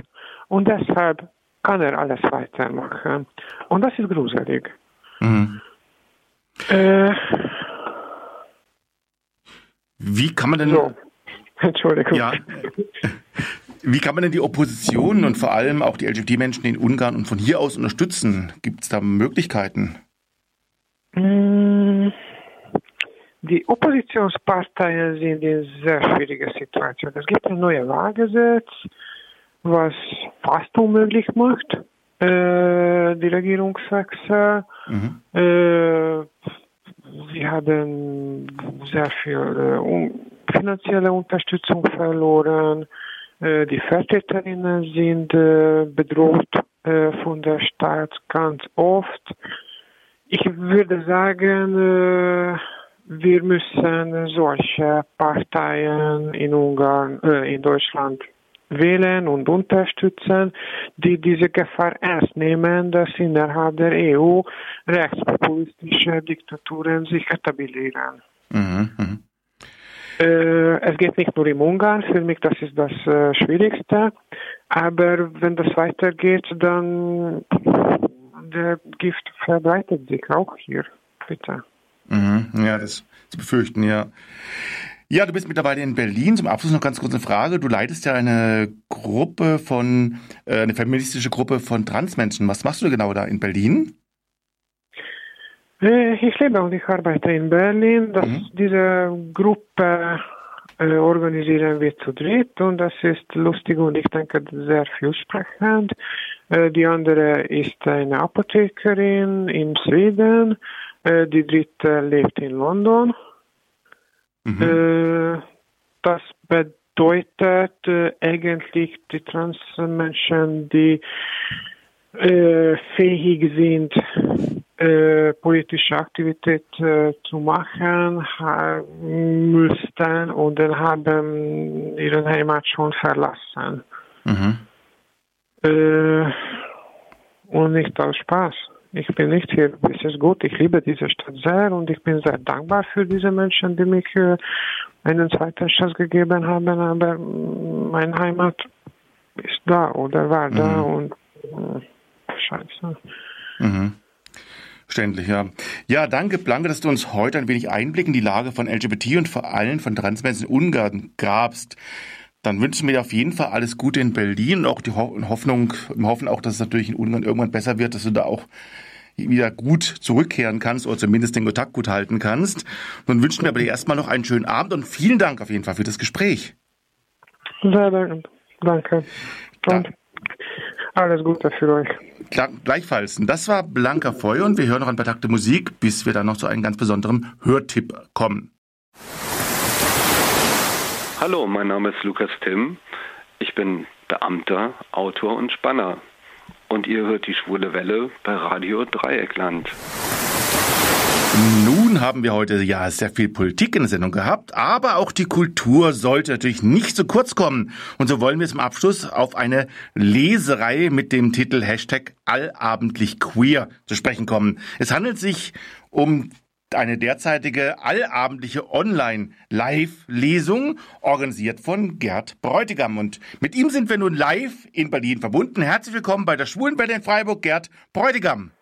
[SPEAKER 11] und deshalb kann er alles weitermachen. Und das ist gruselig. Mhm.
[SPEAKER 2] Äh, wie kann man denn. So.
[SPEAKER 11] Entschuldigung. Ja.
[SPEAKER 2] Wie kann man denn die Opposition und vor allem auch die LGBT-Menschen in Ungarn und von hier aus unterstützen? Gibt es da Möglichkeiten?
[SPEAKER 11] Mm, die Oppositionsparteien sind in sehr schwieriger Situation. Es gibt ein neues Wahlgesetz, was fast unmöglich macht, äh, die Regierungswechsel. Mhm. Äh, Sie haben sehr viel äh, finanzielle Unterstützung verloren. Äh, die Vertreterinnen sind äh, bedroht äh, von der Staat ganz oft. Ich würde sagen, äh, wir müssen solche Parteien in Ungarn, äh, in Deutschland wählen und unterstützen, die diese Gefahr ernst nehmen, dass innerhalb der EU rechtspopulistische Diktaturen sich etablieren. Mhm, mh. äh, es geht nicht nur im Ungarn, für mich das ist das äh, Schwierigste, aber wenn das weitergeht, dann der Gift verbreitet sich auch hier, bitte.
[SPEAKER 2] Mhm, ja, das zu befürchten, ja. Ja, du bist mittlerweile in Berlin. Zum Abschluss noch ganz kurz eine Frage. Du leitest ja eine Gruppe von, äh, eine feministische Gruppe von Transmenschen. Was machst du genau da in Berlin?
[SPEAKER 11] Äh, ich lebe und ich arbeite in Berlin. Das, mhm. Diese Gruppe äh, organisieren wir zu dritt und das ist lustig und ich denke sehr vielsprechend. Äh, die andere ist eine Apothekerin in Schweden. Äh, die dritte lebt in London. Mhm. Äh, das bedeutet äh, eigentlich die Transmenschen, die äh, fähig sind, politische Aktivität zu machen, müssten und haben ihre Heimat schon verlassen. Mhm. Und nicht aus Spaß. Ich bin nicht hier, es ist gut, ich liebe diese Stadt sehr und ich bin sehr dankbar für diese Menschen, die mich äh, einen zweiten Chance gegeben haben, aber mm, meine Heimat ist da oder war da mhm. und äh, scheiße.
[SPEAKER 2] Mhm. Verständlich, ja. Ja, danke, Blanke, dass du uns heute ein wenig Einblick in die Lage von LGBT und vor allem von Transmenschen in Ungarn gabst. Dann wünschen wir dir auf jeden Fall alles Gute in Berlin und auch die Hoffnung, im Hoffen auch, dass es natürlich in Ungarn irgendwann besser wird, dass du da auch wieder gut zurückkehren kannst oder zumindest den Kontakt gut halten kannst. Nun wünschen wir aber dir erstmal noch einen schönen Abend und vielen Dank auf jeden Fall für das Gespräch.
[SPEAKER 11] Sehr danke. Danke. Und ja. alles Gute für euch.
[SPEAKER 2] Gleichfalls. Das war Blanka Feuer und wir hören noch ein paar Takte Musik, bis wir dann noch zu einem ganz besonderen Hörtipp kommen.
[SPEAKER 12] Hallo, mein Name ist Lukas Timm. Ich bin Beamter, Autor und Spanner. Und ihr hört die Schwule Welle bei Radio Dreieckland.
[SPEAKER 2] Nun haben wir heute ja sehr viel Politik in der Sendung gehabt, aber auch die Kultur sollte natürlich nicht zu kurz kommen. Und so wollen wir zum Abschluss auf eine Leserei mit dem Titel Hashtag allabendlich queer zu sprechen kommen. Es handelt sich um eine derzeitige allabendliche Online-Live-Lesung, organisiert von Gerd Bräutigam. Und mit ihm sind wir nun live in Berlin verbunden. Herzlich willkommen bei der Schwulenwelle in Freiburg, Gerd Bräutigam.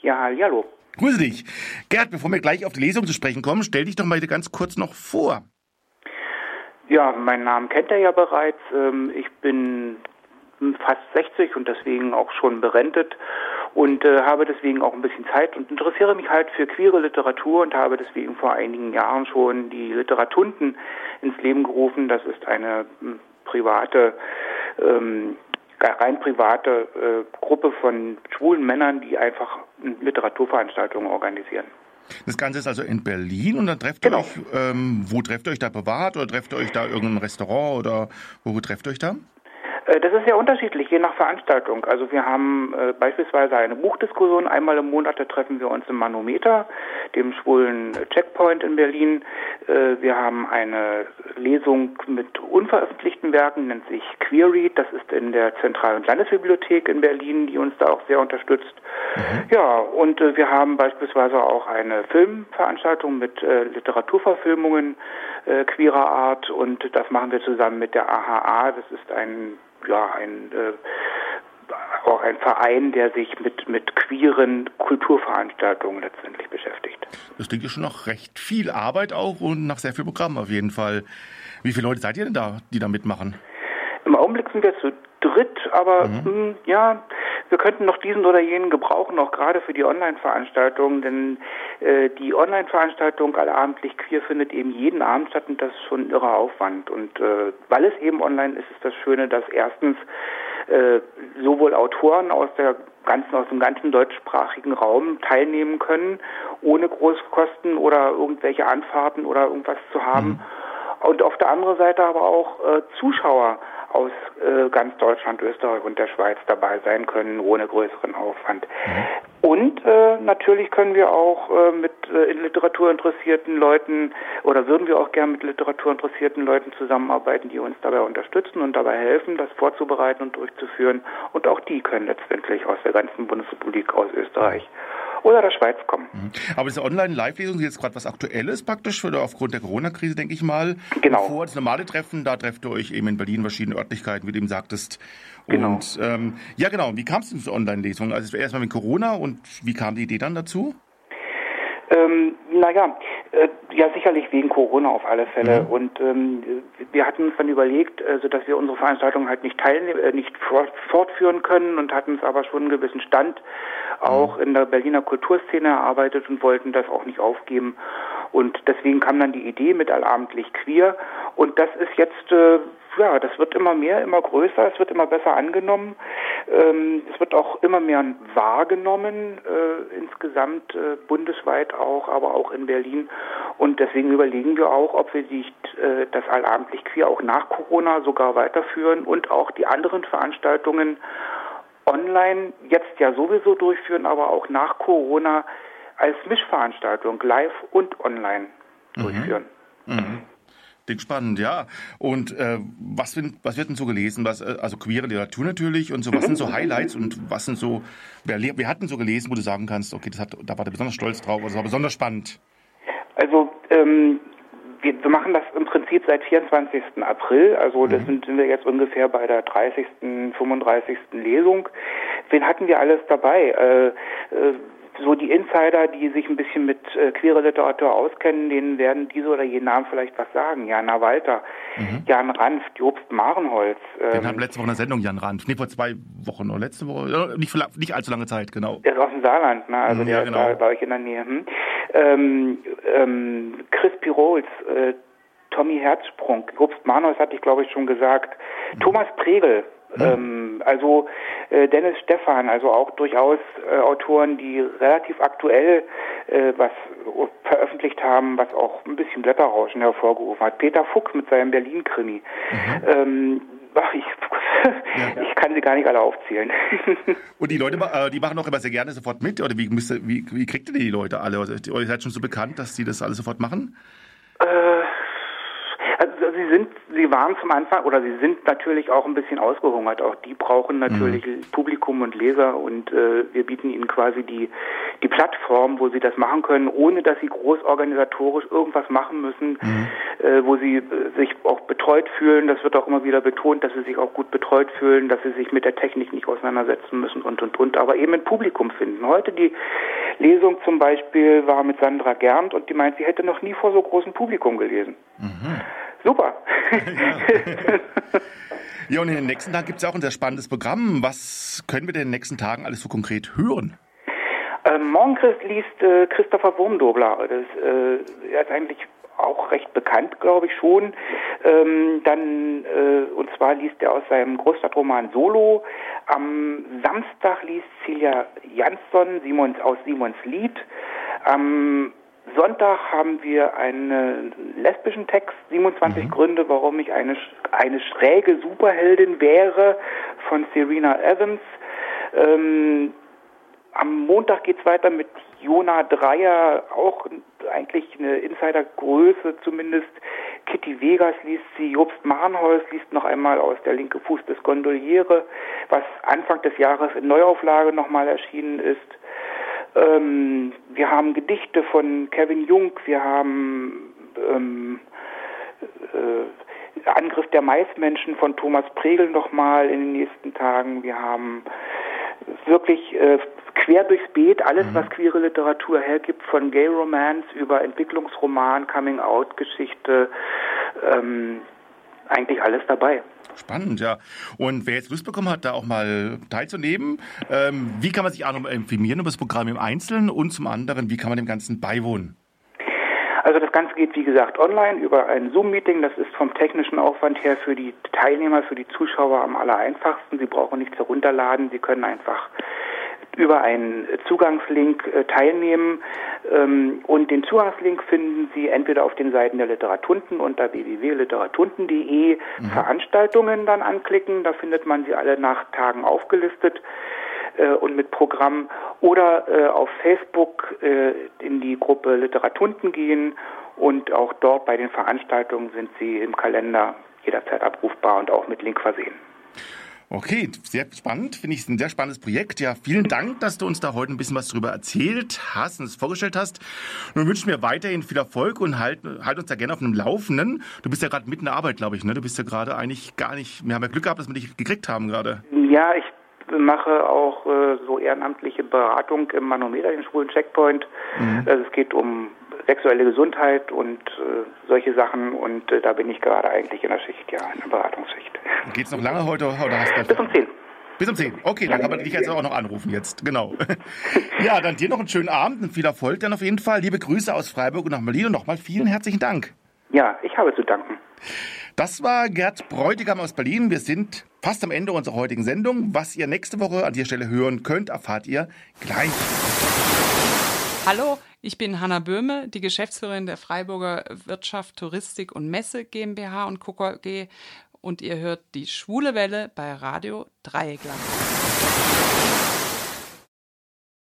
[SPEAKER 13] Ja, hallo.
[SPEAKER 2] Grüße dich. Gerd, bevor wir gleich auf die Lesung zu sprechen kommen, stell dich doch mal ganz kurz noch vor.
[SPEAKER 13] Ja, meinen Namen kennt er ja bereits. Ähm, ich bin fast 60 und deswegen auch schon berentet und äh, habe deswegen auch ein bisschen Zeit und interessiere mich halt für queere Literatur und habe deswegen vor einigen Jahren schon die Literatunden ins Leben gerufen. Das ist eine hm, private ähm, rein private äh, Gruppe von schwulen Männern, die einfach Literaturveranstaltungen organisieren.
[SPEAKER 2] Das Ganze ist also in Berlin und dann trefft genau. ihr euch, ähm, wo trefft ihr euch da privat oder trefft ihr euch da irgendein Restaurant oder wo trefft ihr euch da?
[SPEAKER 13] Äh, das ist sehr unterschiedlich, je nach Veranstaltung. Also wir haben äh, beispielsweise eine Buchdiskussion. Einmal im Monat da treffen wir uns im Manometer, dem schwulen Checkpoint in Berlin. Äh, wir haben eine Lesung mit unveröffentlichten Werken, nennt sich Queerread. Das ist in der Zentral- und Landesbibliothek in Berlin, die uns da auch sehr unterstützt. Mhm. Ja, und äh, wir haben beispielsweise auch eine Filmveranstaltung mit äh, Literaturverfilmungen äh, queerer Art und das machen wir zusammen mit der AHA. Das ist ein ja, ein, äh, auch ein Verein, der sich mit, mit queeren Kulturveranstaltungen letztendlich beschäftigt.
[SPEAKER 2] Das klingt ja schon noch recht viel Arbeit auch und nach sehr viel Programm auf jeden Fall. Wie viele Leute seid ihr denn da, die da mitmachen?
[SPEAKER 13] Im Augenblick sind wir zu dritt, aber mhm. mh, hm, ja, wir könnten noch diesen oder jenen gebrauchen, auch gerade für die Online-Veranstaltungen, denn äh, die Online-Veranstaltung allabendlich queer findet eben jeden Abend statt und das ist schon ein irrer Aufwand. Und äh, weil es eben online ist, ist das Schöne, dass erstens äh, sowohl Autoren aus der ganzen, aus dem ganzen deutschsprachigen Raum teilnehmen können, ohne Großkosten oder irgendwelche Anfahrten oder irgendwas zu haben. Mhm. Und auf der anderen Seite aber auch äh, Zuschauer aus äh, ganz Deutschland, Österreich und der Schweiz dabei sein können, ohne größeren Aufwand. Mhm. Und äh, natürlich können wir auch äh, mit äh, literaturinteressierten Leuten oder würden wir auch gern mit literaturinteressierten Leuten zusammenarbeiten, die uns dabei unterstützen und dabei helfen, das vorzubereiten und durchzuführen. Und auch die können letztendlich aus der ganzen Bundesrepublik, aus Österreich oder der Schweiz kommen.
[SPEAKER 2] Mhm. Aber diese Online-Live-Lesung ist jetzt gerade was Aktuelles praktisch, oder aufgrund der Corona-Krise, denke ich mal.
[SPEAKER 13] Genau.
[SPEAKER 2] Vor das normale Treffen, da trefft ihr euch eben in Berlin, verschiedene Örtlichkeiten, wie du eben sagtest. Genau. Und ähm, ja, genau. Wie kam es denn zur Online-Lesung? Also erstmal mit Corona und wie kam die Idee dann dazu?
[SPEAKER 13] Ähm, naja, ja sicherlich wegen Corona auf alle Fälle. Mhm. Und ähm, wir hatten uns dann überlegt, also dass wir unsere Veranstaltung halt nicht teilnehmen, äh, nicht fortführen können und hatten es aber schon einen gewissen Stand auch mhm. in der Berliner Kulturszene erarbeitet und wollten das auch nicht aufgeben. Und deswegen kam dann die Idee mit Allabendlich Queer. Und das ist jetzt äh, ja, das wird immer mehr, immer größer, es wird immer besser angenommen. Ähm, es wird auch immer mehr wahrgenommen, äh, insgesamt äh, bundesweit auch, aber auch in Berlin. Und deswegen überlegen wir auch, ob wir nicht äh, das Allabendlich Queer auch nach Corona sogar weiterführen und auch die anderen Veranstaltungen online jetzt ja sowieso durchführen, aber auch nach Corona als Mischveranstaltung live und online mhm. durchführen.
[SPEAKER 2] Mhm. Klingt spannend, ja. Und äh, was, was wird denn so gelesen? Was, äh, also queere Literatur natürlich und so. Was sind so Highlights und was sind so, wer, wer hat denn so gelesen, wo du sagen kannst, okay, das hat, da war der besonders stolz drauf, das war besonders spannend?
[SPEAKER 13] Also ähm, wir, wir machen das im Prinzip seit 24. April, also das mhm. sind, sind wir jetzt ungefähr bei der 30., 35. Lesung. Wen hatten wir alles dabei? Äh, äh, so die Insider, die sich ein bisschen mit äh, queerer Literatur auskennen, denen werden diese oder jene Namen vielleicht was sagen. Jana Walter, mhm. Jan Ranft, Jobst Marenholz.
[SPEAKER 2] Ähm, Den haben letzte Woche eine Sendung, Jan Ranft. Nee, vor zwei Wochen oder letzte Woche, nicht, nicht allzu lange Zeit, genau.
[SPEAKER 13] Der ist aus dem Saarland, ne? also mhm, der ja, genau. ist bei euch in der Nähe. Hm? Ähm, ähm, Chris Pirols, äh, Tommy Herzsprung, Jobst Marenholz hatte ich glaube ich schon gesagt. Mhm. Thomas Pregel, ähm, also äh, Dennis Stephan, also auch durchaus äh, Autoren, die relativ aktuell äh, was veröffentlicht haben, was auch ein bisschen Blätterrauschen hervorgerufen hat. Peter Fuchs mit seinem Berlin-Krimi. Mhm. Ähm, ach, ich, ja. ich kann sie gar nicht alle aufzählen.
[SPEAKER 2] Und die Leute, äh, die machen auch immer sehr gerne sofort mit? Oder wie, müsst ihr, wie, wie kriegt ihr die Leute alle? Ihr seid schon so bekannt, dass die das alle sofort machen?
[SPEAKER 13] Äh, sie sind, sie waren zum Anfang oder sie sind natürlich auch ein bisschen ausgehungert. Auch die brauchen natürlich mhm. Publikum und Leser und äh, wir bieten ihnen quasi die die Plattform, wo sie das machen können, ohne dass sie groß organisatorisch irgendwas machen müssen, mhm. äh, wo sie äh, sich auch betreut fühlen. Das wird auch immer wieder betont, dass sie sich auch gut betreut fühlen, dass sie sich mit der Technik nicht auseinandersetzen müssen und und und. Aber eben ein Publikum finden. Heute die Lesung zum Beispiel war mit Sandra Gernt und die meint, sie hätte noch nie vor so großem Publikum gelesen. Mhm. Super.
[SPEAKER 2] Ja. ja, und in den nächsten Tagen gibt es auch ein sehr spannendes Programm. Was können wir denn in den nächsten Tagen alles so konkret hören?
[SPEAKER 13] Ähm, morgen liest äh, Christopher Wurmdobler. Das äh, er ist eigentlich auch recht bekannt, glaube ich schon. Ähm, dann äh, und zwar liest er aus seinem Großstadtroman Solo. Am Samstag liest Celia Jansson Simons aus Simons Lied. Am Sonntag haben wir einen lesbischen Text, 27 mhm. Gründe, warum ich eine, eine schräge Superheldin wäre, von Serena Evans. Ähm, am Montag geht's weiter mit Jona Dreier, auch eigentlich eine Insidergröße zumindest. Kitty Vegas liest sie, Jobst Mahnholz liest noch einmal aus der linke Fuß des Gondoliere, was Anfang des Jahres in Neuauflage nochmal erschienen ist. Ähm, wir haben Gedichte von Kevin Jung, wir haben ähm, äh, Angriff der Maismenschen von Thomas Pregel nochmal in den nächsten Tagen. Wir haben wirklich äh, quer durchs Beet alles, mhm. was queere Literatur hergibt, von Gay Romance über Entwicklungsroman, Coming-out-Geschichte, ähm, eigentlich alles dabei.
[SPEAKER 2] Spannend, ja. Und wer jetzt Lust bekommen hat, da auch mal teilzunehmen, ähm, wie kann man sich auch noch informieren über das Programm im Einzelnen und zum anderen, wie kann man dem Ganzen beiwohnen?
[SPEAKER 13] Also das Ganze geht, wie gesagt, online über ein Zoom-Meeting. Das ist vom technischen Aufwand her für die Teilnehmer, für die Zuschauer am aller einfachsten. Sie brauchen nichts herunterladen. Sie können einfach über einen Zugangslink äh, teilnehmen. Ähm, und den Zugangslink finden Sie entweder auf den Seiten der Literatunden unter www.literatunden.de mhm. Veranstaltungen dann anklicken. Da findet man sie alle nach Tagen aufgelistet äh, und mit Programm oder äh, auf Facebook äh, in die Gruppe Literatunden gehen und auch dort bei den Veranstaltungen sind sie im Kalender jederzeit abrufbar und auch mit Link versehen.
[SPEAKER 2] Okay, sehr spannend. Finde ich ein sehr spannendes Projekt. Ja, vielen Dank, dass du uns da heute ein bisschen was darüber erzählt hast und es vorgestellt hast. Nun wünschen wir weiterhin viel Erfolg und halt, halt uns da gerne auf dem Laufenden. Du bist ja gerade mitten in der Arbeit, glaube ich, ne? Du bist ja gerade eigentlich gar nicht, wir haben ja Glück gehabt, dass wir dich gekriegt haben gerade.
[SPEAKER 13] Ja, ich mache auch äh, so ehrenamtliche Beratung im Manometer, den schwulen Checkpoint. Mhm. Also es geht um sexuelle Gesundheit und äh, solche Sachen und äh, da bin ich gerade eigentlich in der Schicht, ja, in der Beratungsschicht.
[SPEAKER 2] Geht es noch lange heute oder hast du
[SPEAKER 13] Bis um 10.
[SPEAKER 2] Bis um 10. Okay, dann kann man dich jetzt auch noch anrufen jetzt. Genau. ja, dann dir noch einen schönen Abend und viel Erfolg dann auf jeden Fall. Liebe Grüße aus Freiburg und nach Berlin und nochmal vielen herzlichen Dank.
[SPEAKER 13] Ja, ich habe zu danken.
[SPEAKER 2] Das war Gerd Bräutigam aus Berlin. Wir sind fast am Ende unserer heutigen Sendung. Was ihr nächste Woche an dieser Stelle hören könnt, erfahrt ihr gleich.
[SPEAKER 14] Hallo, ich bin Hanna Böhme, die Geschäftsführerin der Freiburger Wirtschaft, Touristik und Messe GmbH und KG und ihr hört die Schwule Welle bei Radio Dreieckland.